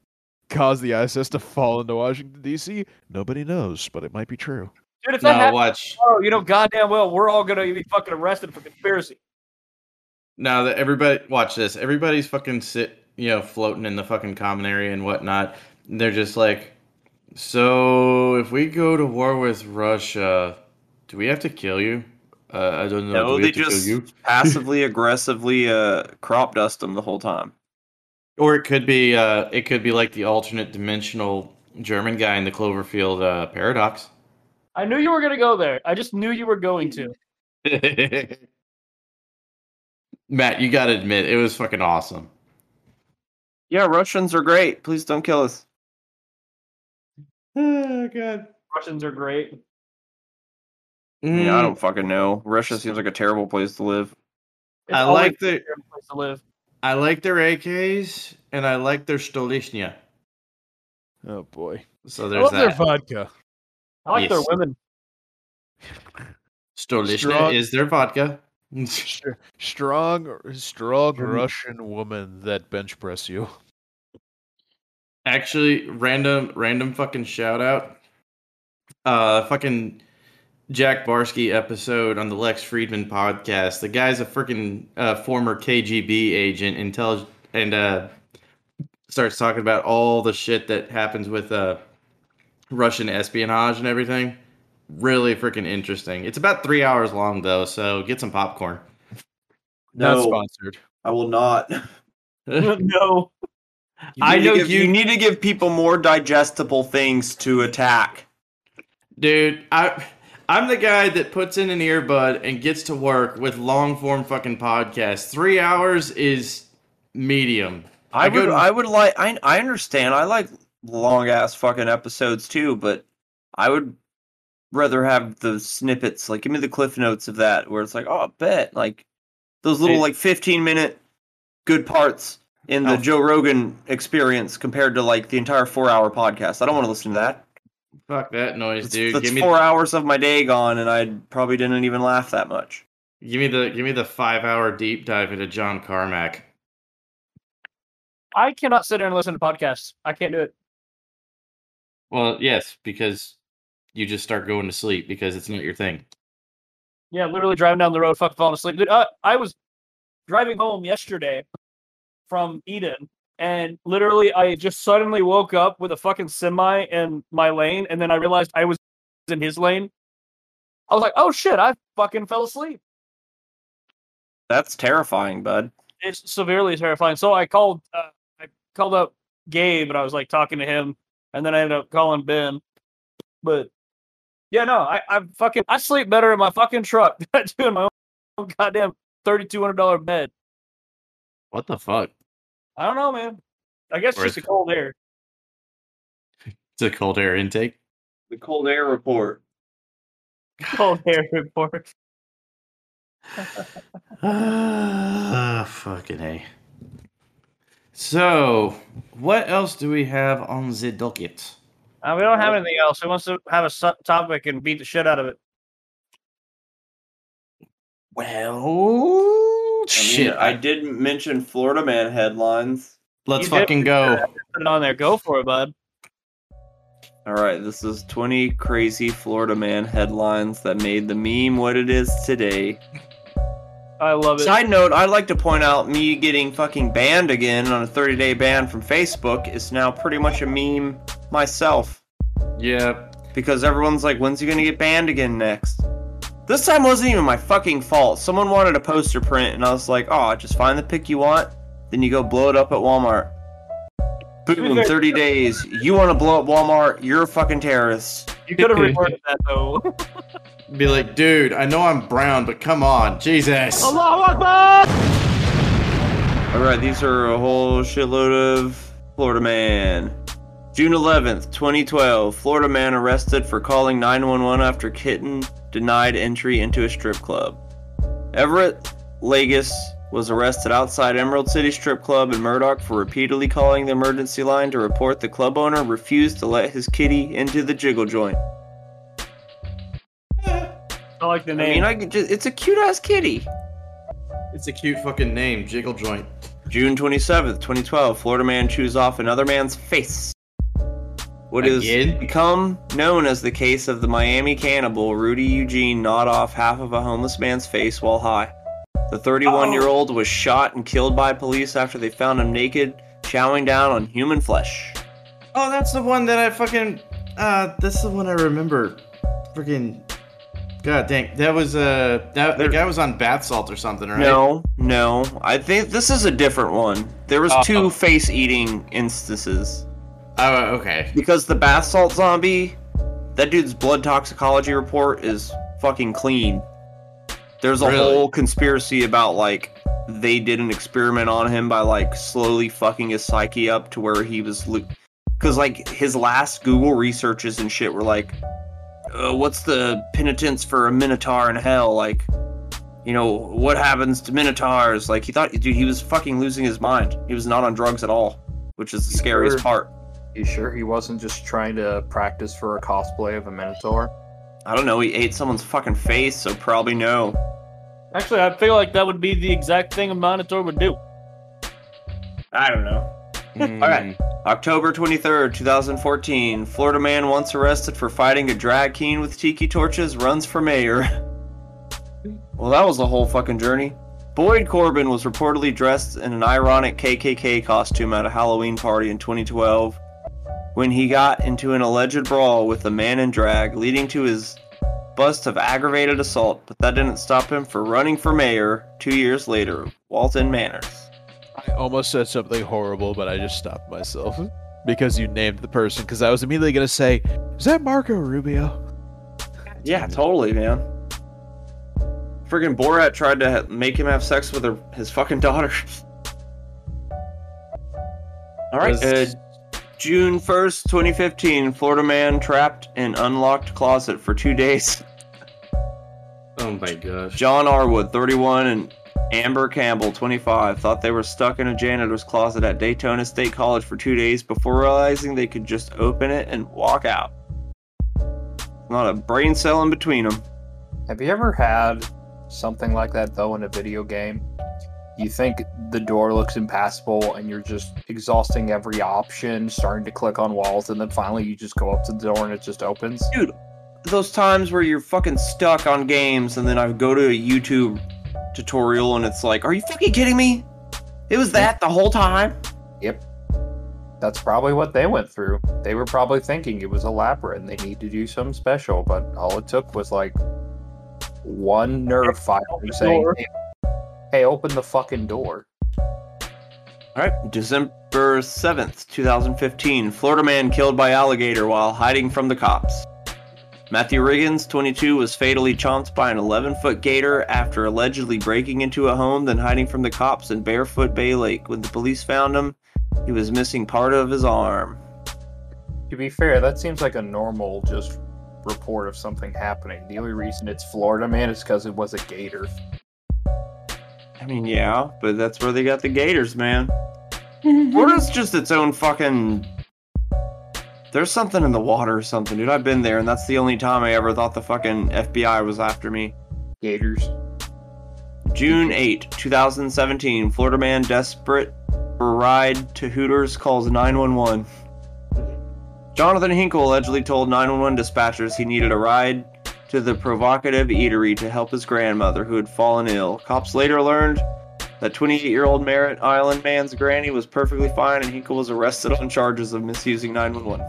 cause the ISS to fall into Washington D.C.? Nobody knows, but it might be true. Dude, if that No, happens watch. tomorrow, you know goddamn well we're all gonna be fucking arrested for conspiracy. Now that everybody watch this, everybody's fucking sit, you know, floating in the fucking common area and whatnot. And they're just like, so if we go to war with Russia, do we have to kill you? Uh, I don't know. do No, we they have to kill just you? passively aggressively uh, crop dust them the whole time. Or it could be, uh, it could be like the alternate dimensional German guy in the Cloverfield uh, paradox. I knew you were gonna go there. I just knew you were going to. Matt, you gotta admit, it was fucking awesome. Yeah, Russians are great. Please don't kill us. Oh god. Russians are great. I mean, I Mm, don't fucking know. Russia seems like a terrible place to live. It's I like the place to live. I like their AKs and I like their Stolichnaya. Oh boy. So I there's love their vodka. I like their women. Stolichnaya Strong- is their vodka. Strong, strong. Russian woman that bench press you. Actually, random random fucking shout out. Uh fucking Jack Barsky episode on the Lex Fridman podcast. The guy's a freaking uh, former KGB agent and and uh starts talking about all the shit that happens with uh Russian espionage and everything. Really freaking interesting. It's about three hours long though, so get some popcorn. Not sponsored. I will not. no. I know give, you- you need to give people more digestible things to attack. Dude, I I'm the guy that puts in an earbud and gets to work with long form fucking podcasts. Three hours is medium. I, I would to- I would like I I understand. I like long ass fucking episodes too, but I would rather have the snippets. Like give me the cliff notes of that where it's like, oh I bet like those little Hey. like 15 minute good parts in the Oh. Joe Rogan experience compared to like the entire four hour podcast. I don't want to listen to that. Fuck that noise, That's, dude. that's give me four hours of my day gone and I probably didn't even laugh that much. give me the give me the five hour deep dive into John Carmack. I cannot sit there and listen to podcasts. I can't do it. Well, yes, because you just start going to sleep because it's not your thing. Yeah, literally driving down the road, fucking falling asleep. Dude, uh, I was driving home yesterday from Eden, and literally, I just suddenly woke up with a fucking semi in my lane, and then I realized I was in his lane. I was like, "Oh shit!" I fucking fell asleep. That's terrifying, bud. It's severely terrifying. So I called, uh, I called up Gabe, and I was like talking to him, and then I ended up calling Ben. But yeah, no, I, I fucking I sleep better in my fucking truck than I do in my own goddamn thirty two hundred dollar bed. What the fuck? I don't know, man. I guess Or just the cold air. It's a cold air intake. The cold air report. Cold air report. Ah, fucking a. So, what else do we have on the docket? Uh, we don't have anything else. Who wants to have a su- topic and beat the shit out of it? Well, shit. I did mention Florida man headlines. let's You did- fucking go. Put it on there. Go for it, bud. All right, this is 20 crazy Florida man headlines that made the meme what it is today. I love it. Side note, I'd like to point out me getting fucking banned again on a 30 day ban from Facebook is now pretty much a meme myself Yeah. because everyone's like, when's he gonna get banned again next? This time wasn't even my fucking fault. Someone wanted a poster print, and I was like, oh, just find the pic you want, then you go blow it up at Walmart. Boom, 30 days. You want to blow up Walmart? You're a fucking terrorist. You could have reported that though. Be like, dude, I know I'm brown, but come on, Jesus. Allahu Akbar! All right, these are a whole shitload of Florida man. June 11th, 2012. Florida man arrested for calling 911 after kitten denied entry into a strip club. Everett Lagos was arrested outside Emerald City Strip Club in Murdock for repeatedly calling the emergency line to report the club owner refused to let his kitty into the jiggle joint. I like the I name. mean, I could just, it's a cute ass kitty. It's a cute fucking name, Jiggle Joint. June 27th, 2012, Florida man chews off another man's face. What has Again? become known as the case of the Miami cannibal, Rudy Eugene gnawed off half of a homeless man's face while high. The 31 year old was shot and killed by police after they found him naked, chowing down on human flesh. Oh, that's the one that I fucking. Uh, that's the one I remember. Freaking. God dang, that was uh, that the guy was on bath salt or something, right? No, no. I think this is a different one. There was Oh. two face eating instances. Oh, okay. Because the bath salt zombie, that dude's blood toxicology report is fucking clean. There's a Really? whole conspiracy about like they did an experiment on him by like slowly fucking his psyche up to where he was because like his last Google researches and shit were like uh, what's the penitence for a minotaur in hell? Like, you know, what happens to minotaurs? Like, he thought, dude, he was fucking losing his mind. He was not on drugs at all, which is the scariest Sure. part. You sure he wasn't just trying to practice for a cosplay of a Minotaur? I don't know. He ate someone's fucking face, so probably no. Actually, I feel like that would be the exact thing a monitor would do. I don't know. Hmm. All right. October 23rd, 2014. Florida man once arrested for fighting a drag queen with tiki torches runs for mayor. well, that was a whole fucking journey. Boyd Corbin was reportedly dressed in an ironic KKK costume at a Halloween party in 2012 when he got into an alleged brawl with a man in drag, leading to his bust of aggravated assault, but that didn't stop him from running for mayor two years later. Wilton Manors. I almost said something horrible, but I just stopped myself because you named the person. Because I was immediately gonna say, "Is that Marco Rubio?" Yeah, totally, man. Friggin' Borat tried to ha- make him have sex with her, his fucking daughter. All right, uh, June 1st, 2015, Florida man trapped in unlocked closet for two days. Oh my gosh. John Arwood, 31, and Amber Campbell, 25, thought they were stuck in a janitor's closet at Daytona State College for two days before realizing they could just open it and walk out. Not a brain cell in between them. Have you ever had something like that though in a video game? You think the door looks impassable and you're just exhausting every option, starting to click on walls, and then finally you just go up to the door and it just opens? dude those times where you're fucking stuck on games and then i go to a youtube tutorial and it's like are you fucking kidding me it was that the whole time Yep. That's probably what they went through. They were probably thinking it was elaborate and they need to do something special, but all it took was like one nerve file saying, hey, hey, open the fucking door. all right december 7th 2015 florida man killed by alligator while hiding from the cops matthew riggins 22 was fatally chomped by an 11 foot gator after allegedly breaking into a home then hiding from the cops in barefoot bay lake when the police found him he was missing part of his arm To be fair, that seems like a normal just report of something happening. The only reason it's Florida man is because it was a gator. I mean, yeah, but that's where they got the Gators, man. Florida's just its own fucking. There's something in the water or something, dude. I've been there, and that's the only time I ever thought the fucking FBI was after me. Gators. June 8, 2017. Florida man desperate for ride to Hooters calls 911. Jonathan Hinkle allegedly told 911 dispatchers he needed a ride to the provocative eatery to help his grandmother, who had fallen ill. Cops later learned that 28 year old Merritt Island man's granny was perfectly fine, and Hinkle was arrested on charges of misusing 911.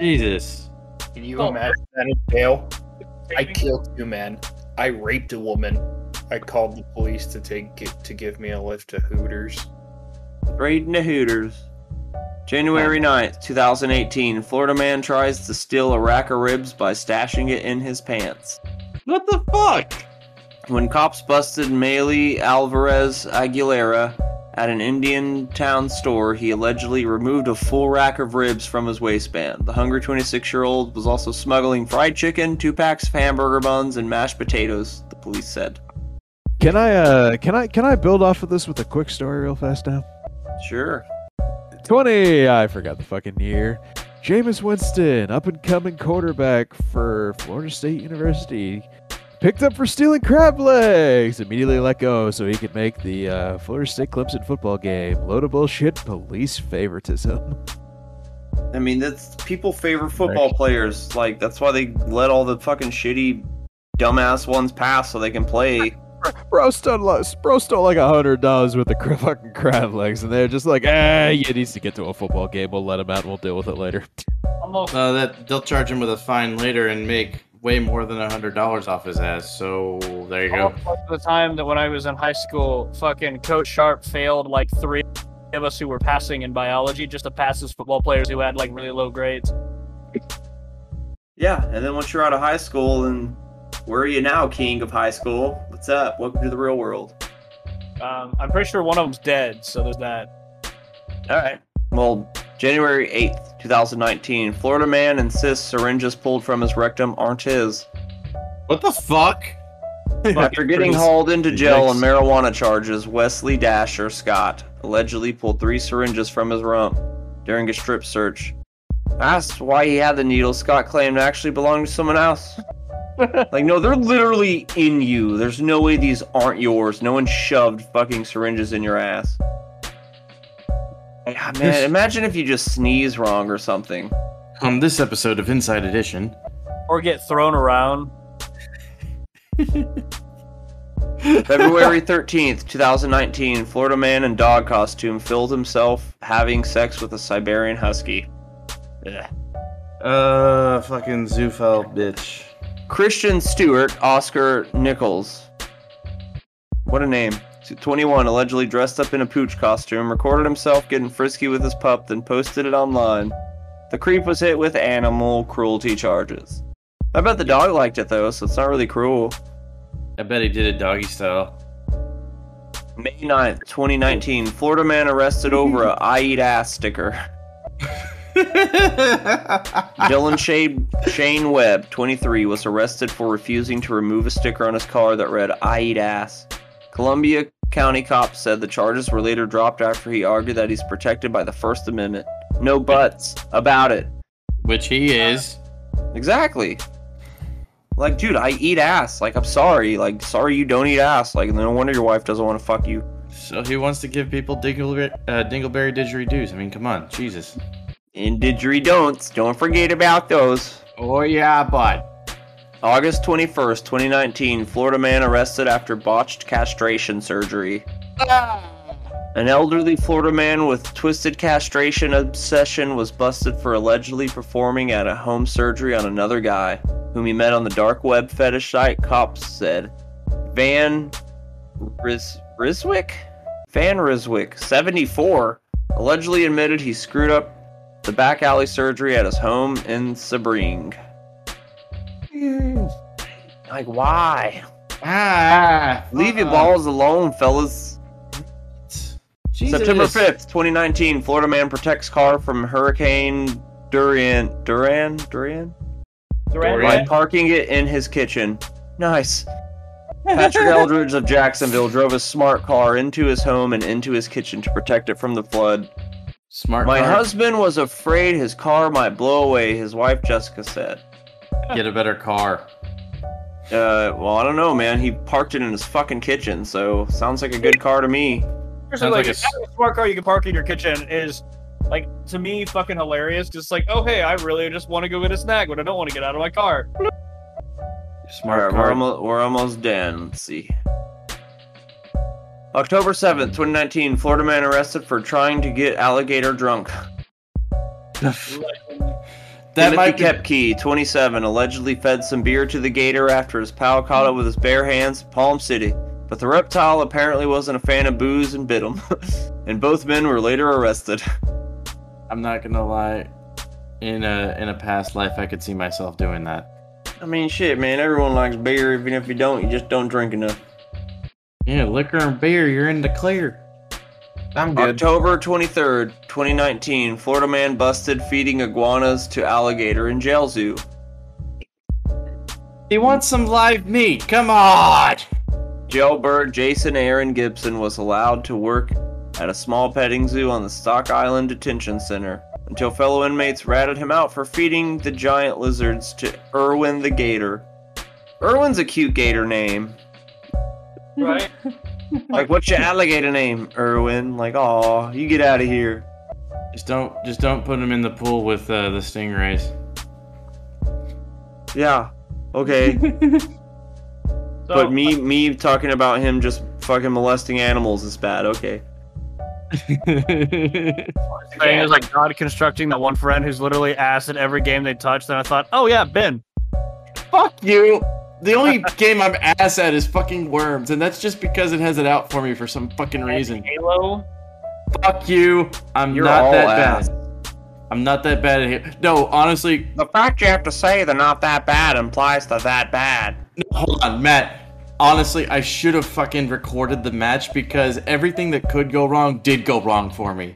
Jesus. Can you Oh. imagine that in jail? I killed two men. I raped a woman. I called the police to take to give me a lift to Hooters. Raiding the Hooters. January 9th, 2018. Florida man tries to steal a rack of ribs by stashing it in his pants. What the fuck? When cops busted Maley Alvarez Aguilera at an Indian town store, he allegedly removed a full rack of ribs from his waistband. The hungry 26 year old was also smuggling fried chicken, two packs of hamburger buns, and mashed potatoes, the police said. Can I uh can I can I build off of this with a quick story real fast now? Sure. 20 I forgot the fucking year. Jameis Winston, up and coming quarterback for Florida State University, picked up for stealing crab legs. Immediately let go so he could make the uh, Florida State Clemson football game. Load of bullshit, police favoritism. I mean, that's people favor football players. Like, that's why they let all the fucking shitty, dumbass ones pass so they can play. Bro stole, like- bro stole like a hundred dollars worth of cra- fucking crab legs, and they're just like, ah, he needs to get to a football game. We'll let him out. and We'll deal with it later. Uh, that they'll charge him with a fine later and make way more than a hundred dollars off his ass. So there you go. The time that when I was in high school, fucking Coach Sharp failed like three of us who were passing in biology just to pass as football players who had like really low grades. Yeah, and then once you're out of high school, then where are you now, king of high school? What's up? Welcome to the real world. Um, I'm pretty sure one of them's dead, so there's that. All right. Well, January 8th, 2019. Florida man insists syringes pulled from his rectum aren't his. What the fuck? After getting hauled into jail on marijuana charges, Wesley Dasher Scott allegedly pulled three syringes from his rump during a strip search. Asked why he had the needles, Scott claimed it actually belonged to someone else. Like, no, they're literally in you. There's no way these aren't yours. No one shoved fucking syringes in your ass. Yeah, man, imagine if you just sneeze wrong or something. On this episode of Inside Edition, Or get thrown around. February 13th, 2019, Florida man in dog costume filmed himself having sex with a Siberian husky. Ugh. uh, fucking zoophile bitch. Christian Stewart Oscar Nichols. What a name. 21 allegedly dressed up in a pooch costume, recorded himself getting frisky with his pup, then posted it online. The creep was hit with animal cruelty charges. I bet the dog liked it though, so it's not really cruel. I bet he did it doggy style. May 9th, 2019, Florida man arrested over a I eat ass sticker. Dylan Shane, Shane Webb, 23, was arrested for refusing to remove a sticker on his car that read, I eat ass. Columbia County cops said the charges were later dropped after he argued that he's protected by the First Amendment. No buts about it. Which he is. Exactly. Like, dude, I eat ass. Like, I'm sorry. Like, sorry you don't eat ass. Like, no wonder your wife doesn't want to fuck you. So he wants to give people Dingleberry, uh, Dingleberry didgeridoos. I mean, come on, Jesus. And didgeridon'ts, don't forget about those. Oh yeah, bud. August 21st, 2019, Florida man arrested after botched castration surgery. Ah. An elderly Florida man with twisted castration obsession was busted for allegedly performing at a home surgery on another guy, whom he met on the dark web fetish site, cops said. Van Riz- Riswick? Van Riswick, 74, allegedly admitted he screwed up the back alley surgery at his home in Sebring. Like, why? Ah, Leave your uh, balls alone, fellas. Jesus. September 5th, 2019, Florida man protects car from Hurricane Durian. Duran? Durian? Duran, By parking it in his kitchen. Nice. Patrick Eldridge of Jacksonville drove a smart car into his home and into his kitchen to protect it from the flood. Smart. My car. husband was afraid his car might blow away, his wife Jessica said. Get a better car. Uh, well, I don't know, man. He parked it in his fucking kitchen, so sounds like a good car to me. Seriously, Sounds like, like a s- a smart car you can park in your kitchen is like to me fucking hilarious. Just like, oh hey, I really just want to go get a snack, but I don't want to get out of my car. Smart Alright, we're car. almost, we're almost done. Let's see. October 7th, 2019, Florida man arrested for trying to get alligator drunk. that Timothy might be. Kepke, 27, allegedly fed some beer to the gator after his pal caught it with his bare hands Palm City. But the reptile apparently wasn't a fan of booze and bit him. and both men were later arrested. I'm not gonna lie. In a in a past life, I could see myself doing that. I mean, shit, man. Everyone likes beer. Even if you don't, you just don't drink enough. Yeah, liquor and beer, you're in the clear. I'm good. October 23rd, 2019, Florida man busted feeding iguanas to alligator in jail zoo. He wants some live meat. Come on. Jailbird Jason Aaron Gibson was allowed to work at a small petting zoo on the Stock Island Detention Center until fellow inmates ratted him out for feeding the giant lizards to Irwin the gator. Irwin's a cute gator name. Right? Like, what's your alligator name, Irwin? Like, oh, you get out of here. Just don't just don't put him in the pool with uh, the stingrays. Yeah, okay. So, but me, me talking about him just fucking molesting animals is bad. Okay. saying is like God constructing that one friend who's literally ass at every game they touch. Then I thought, oh yeah, Ben. Fuck you. The only game I'm ass at is fucking Worms, and that's just because it has it out for me for some fucking reason. Halo. Fuck you. I'm You're not that ass. bad. I'm not that bad at it. No, honestly, The fact you have to say they're not that bad implies they're that bad. hold on, Matt. Honestly, I should have fucking recorded the match because everything that could go wrong did go wrong for me.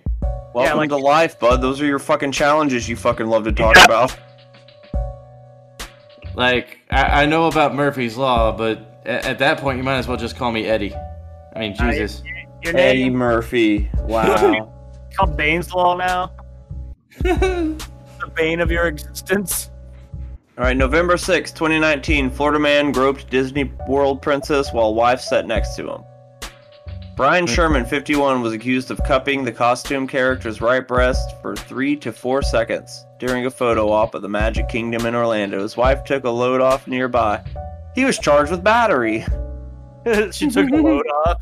Welcome like- to life, bud. Those are your fucking challenges you fucking love to talk Yeah. about. Like I, I know about Murphy's Law, but at, at that point you might as well just call me Eddie. I mean, I- Jesus. Your Eddie name Murphy. Wow. called Bane's Law now. the bane of your existence. All right, November sixth, 2019, Florida man groped Disney World princess while wife sat next to him. Brian Sherman, 51, was accused of cupping the costume character's right breast for three to four seconds during a photo op at the Magic Kingdom in Orlando. His wife took a load off nearby. He was charged with battery. she took the load off.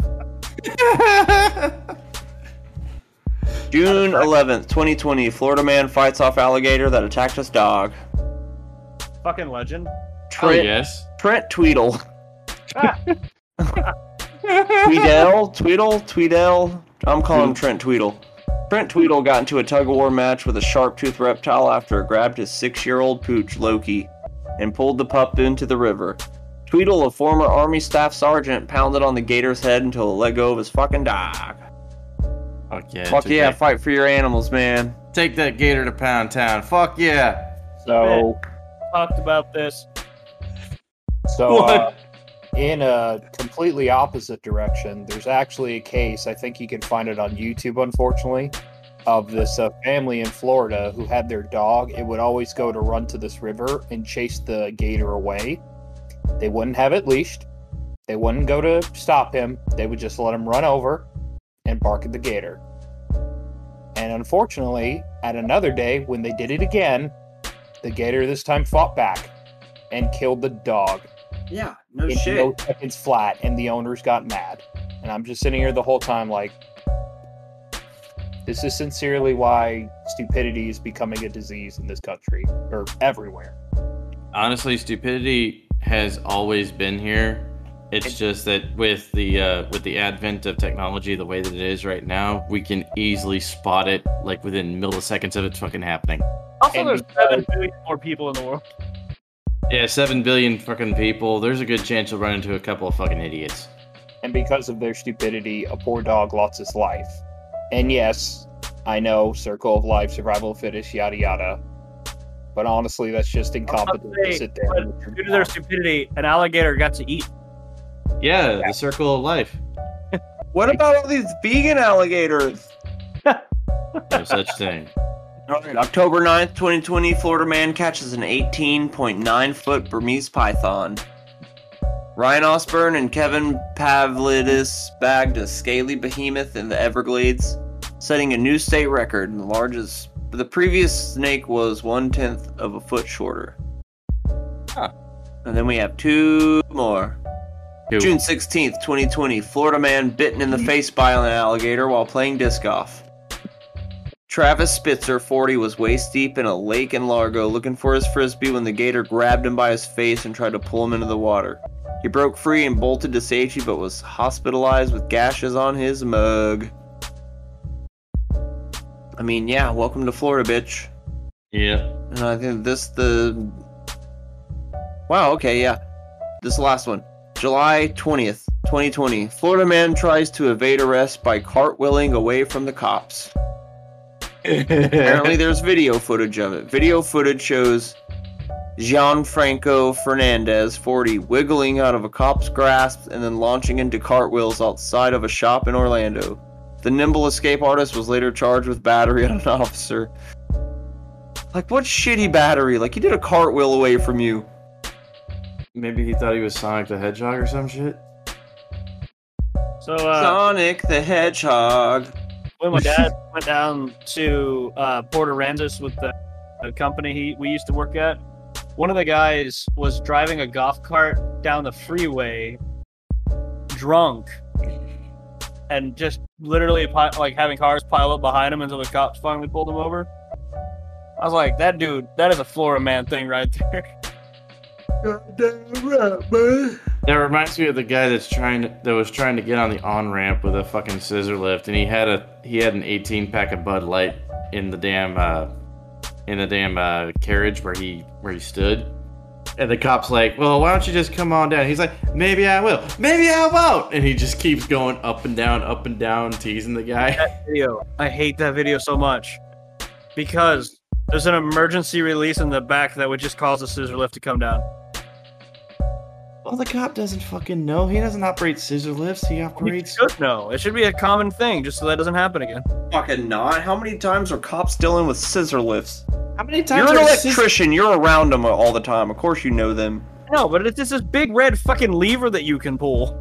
June 11th, 2020, Florida man fights off alligator that attacked his dog. Fucking legend. Oh yes. Trent Tweedle. Tweedle, Tweedle, Tweedle. I'm calling him Trent Tweedle. Trent Tweedle got into a tug of war match with a sharp toothed reptile after it grabbed his six year old pooch, Loki, and pulled the pup into the river. Tweedle, a former Army staff sergeant, pounded on the gator's head until it let go of his fucking dog. Fuck yeah. Fuck yeah, that- fight for your animals, man. Take that gator to Pound Town. Fuck yeah. So, Talked about this. so uh, in a completely opposite direction, there's actually a case. I think you can find it on YouTube, unfortunately, of this uh, family in Florida who had their dog. It would always go to run to this river and chase the gator away. They wouldn't have it leashed. They wouldn't go to stop him. They would just let him run over and bark at the gator. And unfortunately, at another day, when they did it again, the gator this time fought back and killed the dog Yeah, no in no seconds flat, and the owners got mad. And I'm just sitting here the whole time like, this is sincerely why stupidity is becoming a disease in this country or everywhere. Honestly, stupidity has always been here. It's just that with the uh, with the advent of technology, the way that it is right now, we can easily spot it like within milliseconds of it fucking happening. Also, And there's seven billion more people in the world. Yeah, seven billion fucking people. There's a good chance you'll run into a couple of fucking idiots. And because of their stupidity, a poor dog lost his life. And yes, I know circle of life, survival of fittest, yada yada. But honestly, that's just incompetent to sit there. but with your Due to their stupidity, an alligator got to eat. Yeah, the circle of life. What about all these vegan alligators? No such thing. All right, October 9th, 2020, Florida man catches an 18.9 foot Burmese python. Ryan Osborne and Kevin Pavlidis bagged a scaly behemoth in the Everglades, setting a new state record. And the largest, the previous snake was one tenth of a foot shorter. Huh. And then we have two more. Who- June 16th, 2020, Florida man bitten in the mm-hmm. face by an alligator while playing disc golf. Travis Spitzer, 40, was waist deep in a lake in Largo looking for his frisbee when the gator grabbed him by his face and tried to pull him into the water. He broke free and bolted to safety but was hospitalized with gashes on his mug. I mean, yeah, welcome to Florida, bitch. Yeah. And I think this the Wow, okay, yeah. This last one. July 20th, 2020. Florida man tries to evade arrest by cartwheeling away from the cops. Apparently there's video footage of it. Video footage shows Gianfranco Fernandez, 40, wiggling out of a cop's grasp and then launching into cartwheels outside of a shop in Orlando. The nimble escape artist was later charged with battery on an officer. Like, what shitty battery? Like, he did a cartwheel away from you. Maybe he thought he was Sonic the Hedgehog or some shit. So uh, Sonic the Hedgehog. When my dad went down to uh, Port Aransas with the, the company he we used to work at, one of the guys was driving a golf cart down the freeway, drunk, and just literally like having cars pile up behind him until the cops finally pulled him over. I was like, that dude, that is a Florida man thing right there. That reminds me of the guy that's trying to, that was trying to get on the on ramp with a fucking scissor lift, and he had a he had an 18 pack of Bud Light in the damn uh, in the damn uh, carriage where he where he stood, And the cop's like, well, why don't you just come on down? He's like, maybe I will. Maybe I won't. And he just keeps going up and down, up and down, teasing the guy. that video. I hate that video so much because there's an emergency release in the back that would just cause the scissor lift to come down. Well, the cop doesn't fucking know. He doesn't operate scissor lifts. He You operates. should know. It should be a common thing, just so that doesn't happen again. Fucking not. How many times are cops dealing with scissor lifts? How many times You're an are scissor- electrician. You're around them all the time. Of course you know them. No, but it's just this big red fucking lever that you can pull.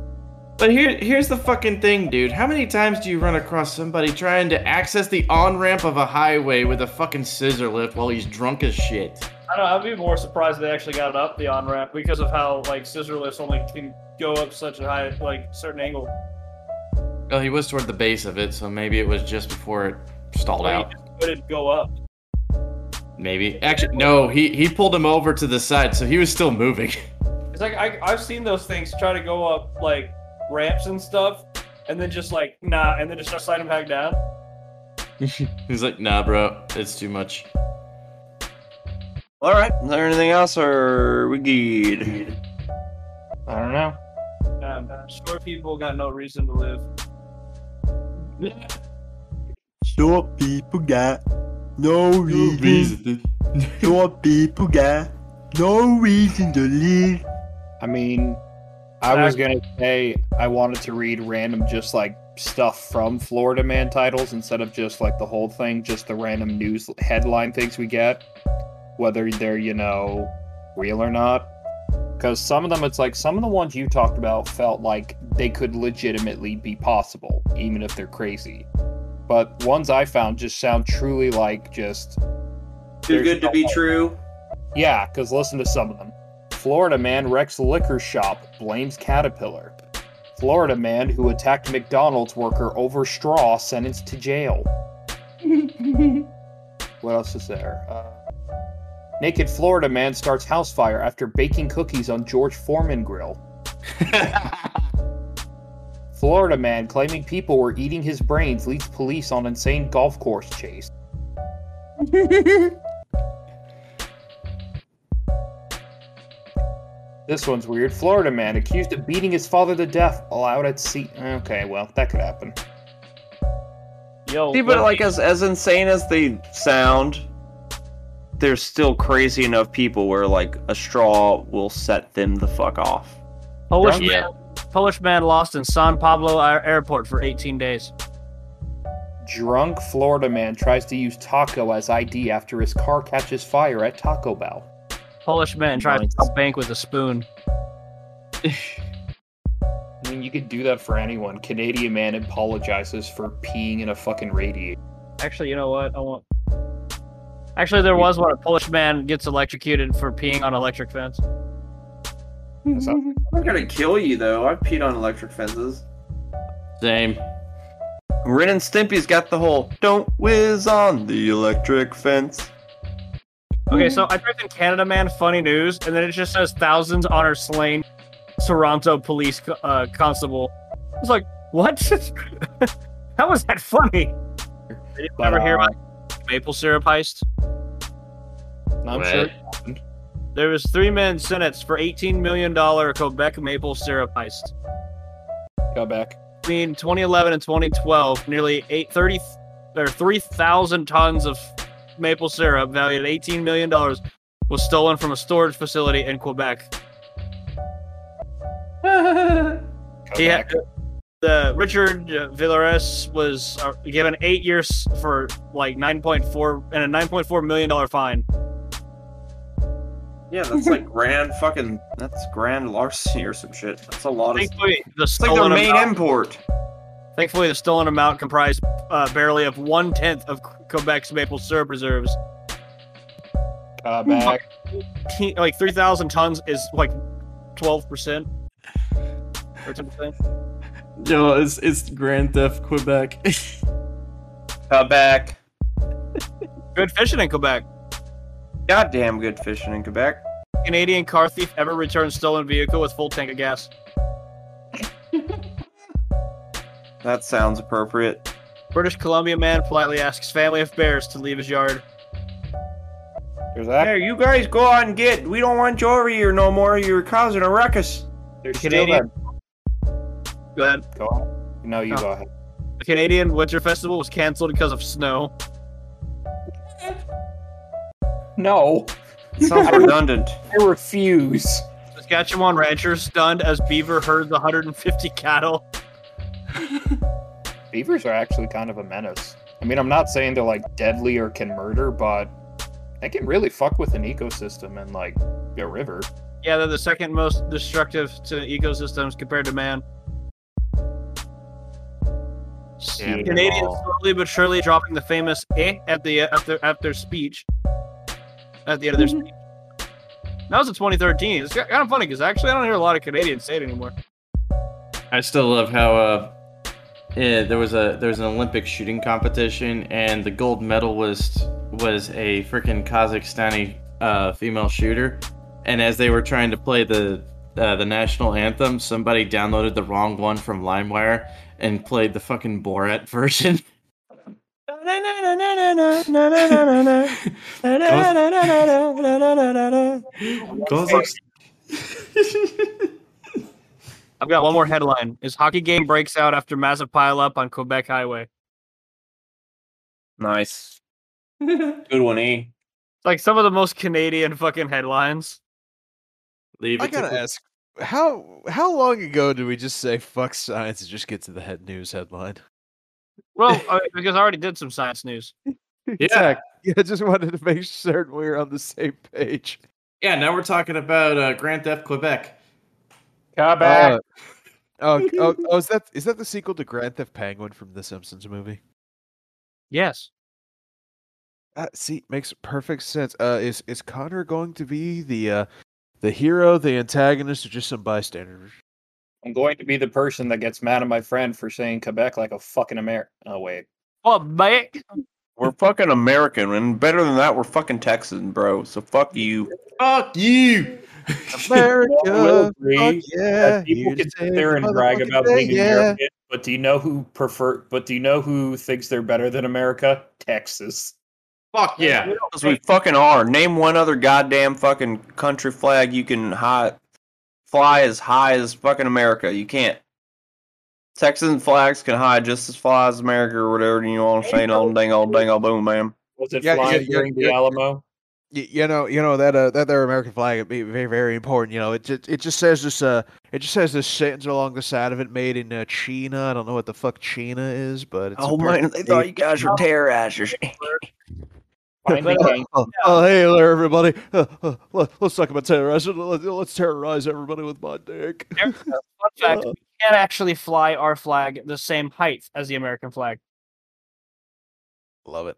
But here, here's the fucking thing, dude. How many times do you run across somebody trying to access the on ramp of a highway with a fucking scissor lift while he's drunk as shit? I don't know. I'd be more surprised they actually got it up the on ramp because of how like scissor lifts only can go up such a high like certain angle. Well, he was toward the base of it, so maybe it was just before it stalled out. you just go up. Maybe. Actually, no. He he pulled him over to the side, so he was still moving. It's like I, I've seen those things try to go up like ramps and stuff, and then just like nah, and then just start sliding back down. He's like, nah, bro, it's too much. All right. Is there anything else, or we good? I don't know. Um, short people got no reason to live. Short people got no reason. Short people got no reason to live. I mean, I was gonna say I wanted to read random just like stuff from Florida Man titles instead of just like the whole thing, just the random news headline things we get, whether they're you know real or not. Because some of them, it's like some of the ones you talked about felt like they could legitimately be possible, even if they're crazy. But ones I found just sound truly like just Too good to be true. yeah, because listen to some of them. Florida man wrecks liquor shop, blames Caterpillar. Florida man who attacked McDonald's worker over straw sentenced to jail. what else is there? Uh, naked Florida man starts house fire after baking cookies on George Foreman grill. Florida man claiming people were eating his brains leads police on insane golf course chase. This one's weird. Florida man accused of beating his father to death allowed at sea. Okay, well, that could happen. Yo, See, but like as as insane as they sound, there's still crazy enough people where like a straw will set them the fuck off. Polish Yeah. man, Polish man lost in San Pablo Airport for 18 days. Drunk Florida man tries to use taco as ID after his car catches fire at Taco Bell. Polish man tries Nice. to rob bank with a spoon. I mean, you could do that for anyone. Canadian man apologizes for peeing in a fucking radiator. Actually, you know what? I want. Actually, there was one. A Polish man gets electrocuted for peeing on electric fence. I'm gonna kill you though. I've peed on electric fences. Same. Ren and Stimpy's got the whole "Don't whiz on the electric fence." Okay, so I typed in Canada man funny news, and then it just says thousands honor slain Toronto police uh, constable. I was like, what? How was that funny? I Did you But, ever hear about maple syrup heist? I'm What? sure. There was three men sentenced for 18 million dollar Quebec maple syrup heist. Go back. Between 2011 and 2012, nearly eight, 30 or 3,000 tons of maple syrup valued at 18 million dollars was stolen from a storage facility in Quebec. Go He back. had, the Richard uh, Vallières was uh, given eight years for like 9.4 and a 9.4 million dollar fine. Yeah, that's like grand fucking. That's grand larceny or some shit. That's a lot of. It's Thankfully, the like their stolen main amount, import. thankfully the stolen amount comprised uh, barely of one tenth of Quebec's maple syrup reserves. Go back. Like 3,000 tons is like 12 percent or something. Yo, it's it's Grand Theft Quebec. Uh, Quebec. Good fishing in Quebec. Goddamn good fishing in Quebec. Canadian car thief ever returns stolen vehicle with full tank of gas. That sounds appropriate. British Columbia man politely asks family of bears to leave his yard. There's that. There, you guys go on and get. We don't want you over here no more. You're causing a ruckus. There's still Canadian- that. Go ahead. Go on. No, you Oh. go ahead. The Canadian Winter Festival was canceled because of snow. No, Sounds redundant. I refuse. Saskatchewan ranchers stunned as beaver herds 150 cattle. Beavers are actually kind of a menace. I mean, I'm not saying they're like deadly or can murder, but they can really fuck with an ecosystem and like a river. Yeah, they're the second most destructive to ecosystems compared to man. Yeah, Canadians slowly but surely dropping the famous "eh" at the at their at their speech. At the end of their speech. That was in 2013. It's kind of funny because actually I don't hear a lot of Canadians say it anymore. I still love how uh, yeah, there was a there was an Olympic shooting competition, and the gold medalist was a freaking Kazakhstani uh, female shooter. And as they were trying to play the uh, the national anthem, somebody downloaded the wrong one from LimeWire and played the fucking Borat version. I've got one more headline: Is hockey game breaks out after massive pileup on Quebec Highway? Nice. Good one, E. Like some of the most Canadian fucking headlines. Leave I it to gotta Quebec. ask, how how long ago did we just say fuck science and just get to the head news headline? Well, I- because I already did some science news. Exactly. Yeah, I just wanted to make certain we were on the same page. Yeah, now we're talking about uh, Grand Theft Quebec. Quebec. Uh, oh, oh, oh, is that is that the sequel to Grand Theft Penguin from the Simpsons movie? Yes. Uh, see, makes perfect sense. Uh, is is Connor going to be the uh, the hero, the antagonist, or just some bystander? I'm going to be the person that gets mad at my friend for saying Quebec like a fucking Amer. Oh wait. Well, mate. We're fucking American, and better than that, we're fucking Texan, bro. So fuck you. Fuck you! will America, agree fuck yeah! that people here can sit there and brag about being yeah. American, but do you know who prefer? But do you know who thinks they're better than America? Texas. Fuck yeah! Because we fucking are. Name one other goddamn fucking country flag you can high, fly as high as fucking America. You can't. Texan flags can high just as fly as America or whatever you want to say. All dang, all dang, all boom, man. Was it Yeah, yeah, flying yeah, during the yeah. Alamo? You know, you know that uh, that their American flag would be very, very important. You know, it just it just says this uh, it just says this sentence along the side of it, made in uh, China. I don't know what the fuck China is, but it's Oh part- man, they thought you guys were terrorizers. Oh, oh, hey there, everybody! Uh, uh, let, us talk about terrorizing. Let, let's terrorize everybody with my dick. Fun fact: We can't actually fly our flag the same height as the American flag. Love it.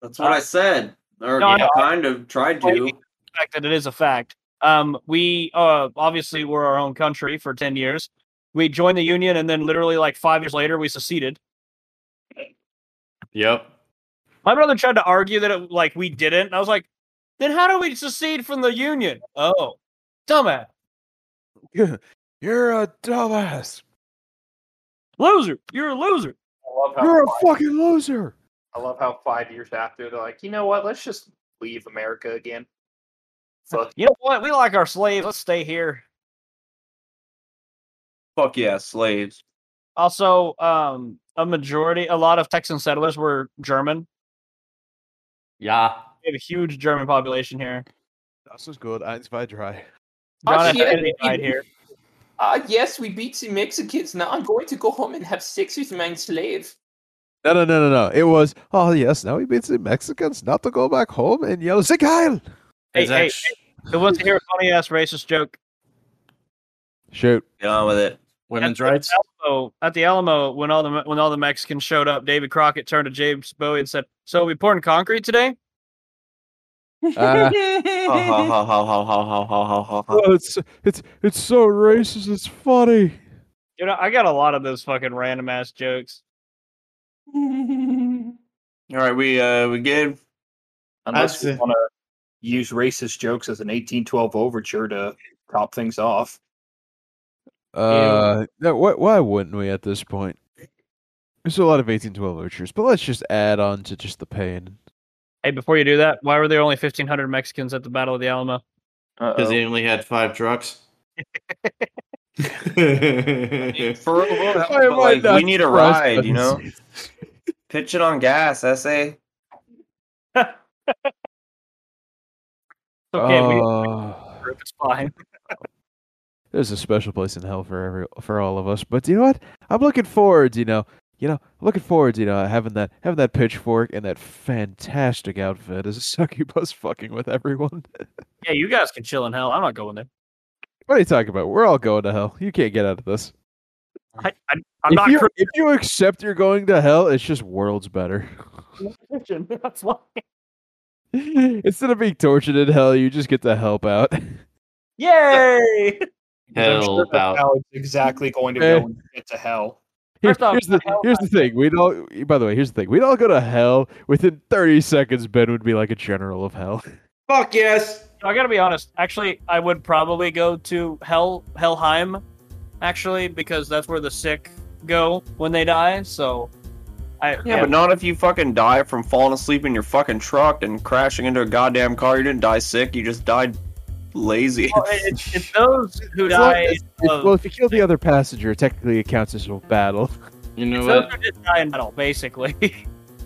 That's what I said. Or No, I kind of tried to. The fact that it is a fact. Um, we uh obviously were our own country for ten years. We joined the union, and then literally like five years later, we seceded. Yep. My brother tried to argue that it, like we didn't. And I was like, then how do we secede from the union? Oh, dumbass, You're a dumbass. loser! You're a loser. I love how You're a five- fucking loser. I love how five years after they're like, you know what? Let's just leave America again. Fuck. You know what? We like our slaves. Let's stay here. Fuck yeah, slaves. Also, um, a majority, a lot of Texan settlers were German. Yeah. We have a huge German population here. Das is good. Eins, zwei, drei. John F. shit. Kennedy died here. Ah, yes, we beat the Mexicans. Now I'm going to go home and have sex with my slave. No, no, no, no, no. It was, oh, yes, now we beat the Mexicans not to go back home and yell, Sieg Heil! Hey, It's hey, actu- who wants to hear a funny ass racist joke? Shoot. Get on with it women's at rights. Alamo, at the Alamo, when all the when all the Mexicans showed up, David Crockett turned to James Bowie and said, "So we pouring concrete today?" Uh, it's it's it's so racist. It's funny. You know, I got a lot of those fucking random ass jokes. All right, we uh we good. Unless That's, we want to use racist jokes as an 1812 overture to top things off. Uh, no, why, why wouldn't we at this point? There's a lot of 1812 overtures, but let's just add on to just the pain. Hey, before you do that, why were there only 1,500 Mexicans at the Battle of the Alamo? Because they only had five trucks. For real, Why but, like, we need a trust ride, you know? Pitch it on gas, essay. Okay, we Oh. it's fine. there's a special place in hell for every for all of us. But you know what? I'm looking forward. You know, you know, looking forward. You know, having that having that pitchfork and that fantastic outfit as a succubus fucking with everyone. Yeah, you guys can chill in hell. I'm not going there. what are you talking about? We're all going to hell. You can't get out of this. I, I, I'm if not you if you accept you're going to hell, it's just worlds better. That's why. Instead of being tortured in hell, you just get to help out. Yay! I'm Hell sure about. how it's exactly going to Eh. go when you get to hell. Here- First off, here's the hell here's the thing. We'd all by the way, here's the thing. We'd all go to hell. Within 30 seconds, Ben would be like a general of hell. Fuck yes. I gotta be honest. Actually, I would probably go to Hell Helheim, actually, because that's where the sick go when they die. So, I Yeah, but not if you fucking die from falling asleep in your fucking truck and crashing into a goddamn car. You didn't die sick. You just died lazy. Well, it's, it's those who It's like- die. it's- it's- of- well, if you kill the other passenger, technically it counts as a battle. You know it's those who just die in battle, basically.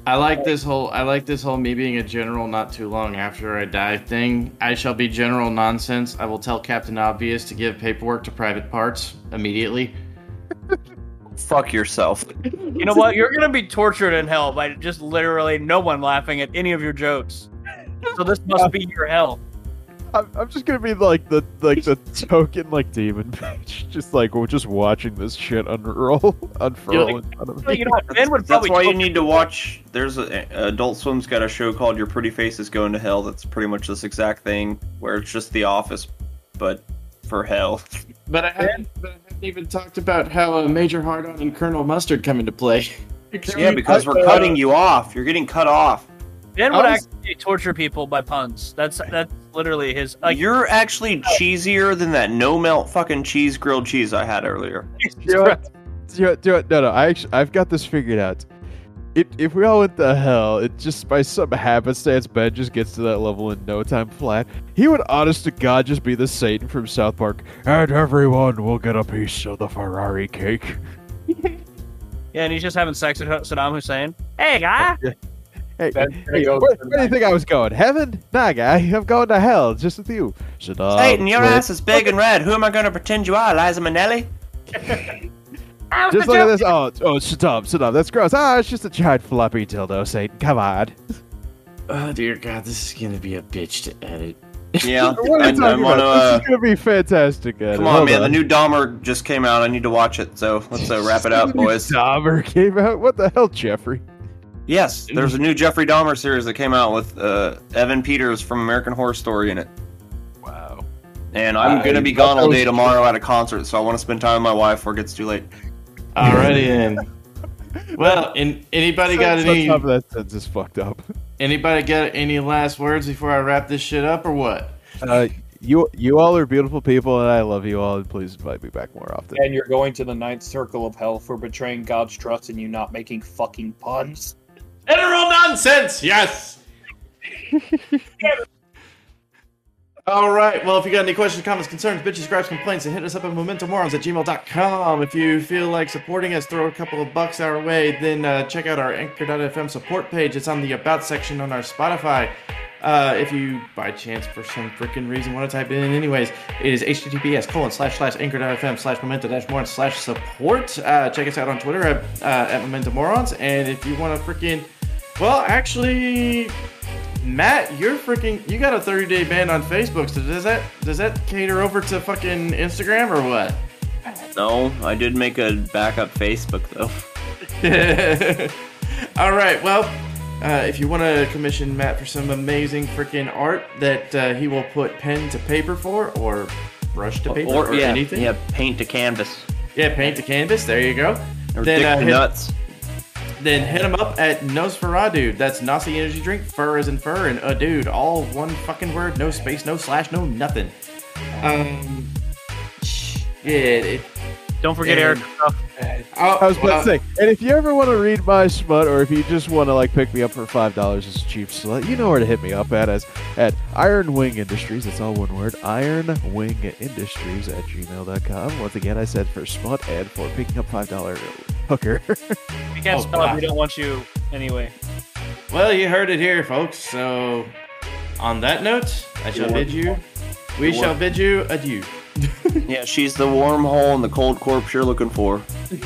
I like this whole I like this whole me being a general not too long after I die thing. I shall be general nonsense. I will tell Captain Obvious to give paperwork to private parts immediately. Fuck yourself. you know what? You're gonna be tortured in hell by just literally no one laughing at any of your jokes. So this must be your hell. I'm, I'm just gonna be like the like the token like demon bitch, just like we're just watching this shit unroll unfurl in front of me. you know what? Ben would That's probably. why you need to watch. There's a Adult Swim's got a show called Your Pretty Face is Going to Hell. That's pretty much this exact thing, where it's just The Office, but for hell. But I haven't, but I haven't even talked about how a Major Hardon and Colonel Mustard come into play. Yeah, because we're cutting you off. You're getting cut off. Ben would I was- actually torture people by puns. That's that's literally his. Like, You're actually cheesier than that no melt fucking cheese grilled cheese I had earlier. Do you what? Do you, do you, no, no. I actually, I've got this figured out. It, if we all went to hell, it just by some happenstance, Ben just gets to that level in no time flat. He would, honest to God, just be the Satan from South Park, and everyone will get a piece of the Ferrari cake. yeah, and he's just having sex with Saddam Hussein. Hey, guy. Hey, hey go where, where do you think I was going? Heaven? Nah, guy. I'm going to hell, just with you. Saddam. Satan, your ass is big and red. Who am I going to pretend you are, Liza Minnelli? Just look at this. Oh, oh, Saddam, Saddam. That's gross. Ah, it's just a giant floppy dildo, Satan. Come on. Oh dear God, this is gonna be a bitch to edit. Yeah, What are I, you I talking want to. about? Uh, this is gonna be fantastic. Ed. come on, Hold man. The new Dahmer just came out. I need to watch it. So let's uh, wrap it up, boys. Dahmer came out. What the hell, Jeffrey? Yes, there's a new Jeffrey Dahmer series that came out with uh, Evan Peters from American Horror Story in it. Wow. And I'm I gonna be gone all day tomorrow at a concert, so I want to spend time with my wife before it gets too late. Alrighty then. Well, and anybody got any Top of that sentence is fucked up. anybody got any last words before I wrap this shit up or what? Uh, you you all are beautiful people, and I love you all. And please invite me back more often. And you're going to the ninth circle of hell for betraying God's trust and you not making fucking puns. Literal nonsense, yes. All right. Well, if you got any questions, comments, concerns, bitches, gripes, complaints, then hit us up at mementomorons at gmail.com. If you feel like supporting us, throw a couple of bucks our way, then uh, check out our anchor.fm support page. It's on the About section on our Spotify. Uh, if you, by chance, for some freaking reason, want to type in anyways, it is https colon slash slash anchor.fm slash memento dash morons slash support. Uh, check us out on Twitter at, uh, at memento morons. And if you want to freaking, well, actually, Mat, you're freaking. You got a 30 day ban on Facebook. So does that does that cater over to fucking Instagram or what? No, I did make a backup Facebook though. All right. Well, uh, if you want to commission Mat for some amazing freaking art that uh, he will put pen to paper for, or brush to paper, or, or yeah, anything, yeah, paint to canvas yeah, paint to canvas. There you go. or Then, dick uh, to hit- nuts. Then hit him up at nosfuradude. That's NOS Energy Drink, fur as in fur, and a dude. All one fucking word, no space, no slash, no nothing. Um, shit. If, Don't forget And- Eric. Oh, I was about well, to uh, say, and if you ever want to read my smut, or if you just want to like pick me up for five dollars as a cheap slut, you know where to hit me up at as at Iron Wing Industries. That's all one word. Iron Wing Industries at gmail.com. Once again, I said for smut and for picking up five dollar hooker. We can't Oh, spell it. wow. We don't want you anyway. Well, you heard it here, folks. So, on that note, I shall bid you. We shall bid you adieu. Yeah, she's the warm hole in the cold corpse you're looking for.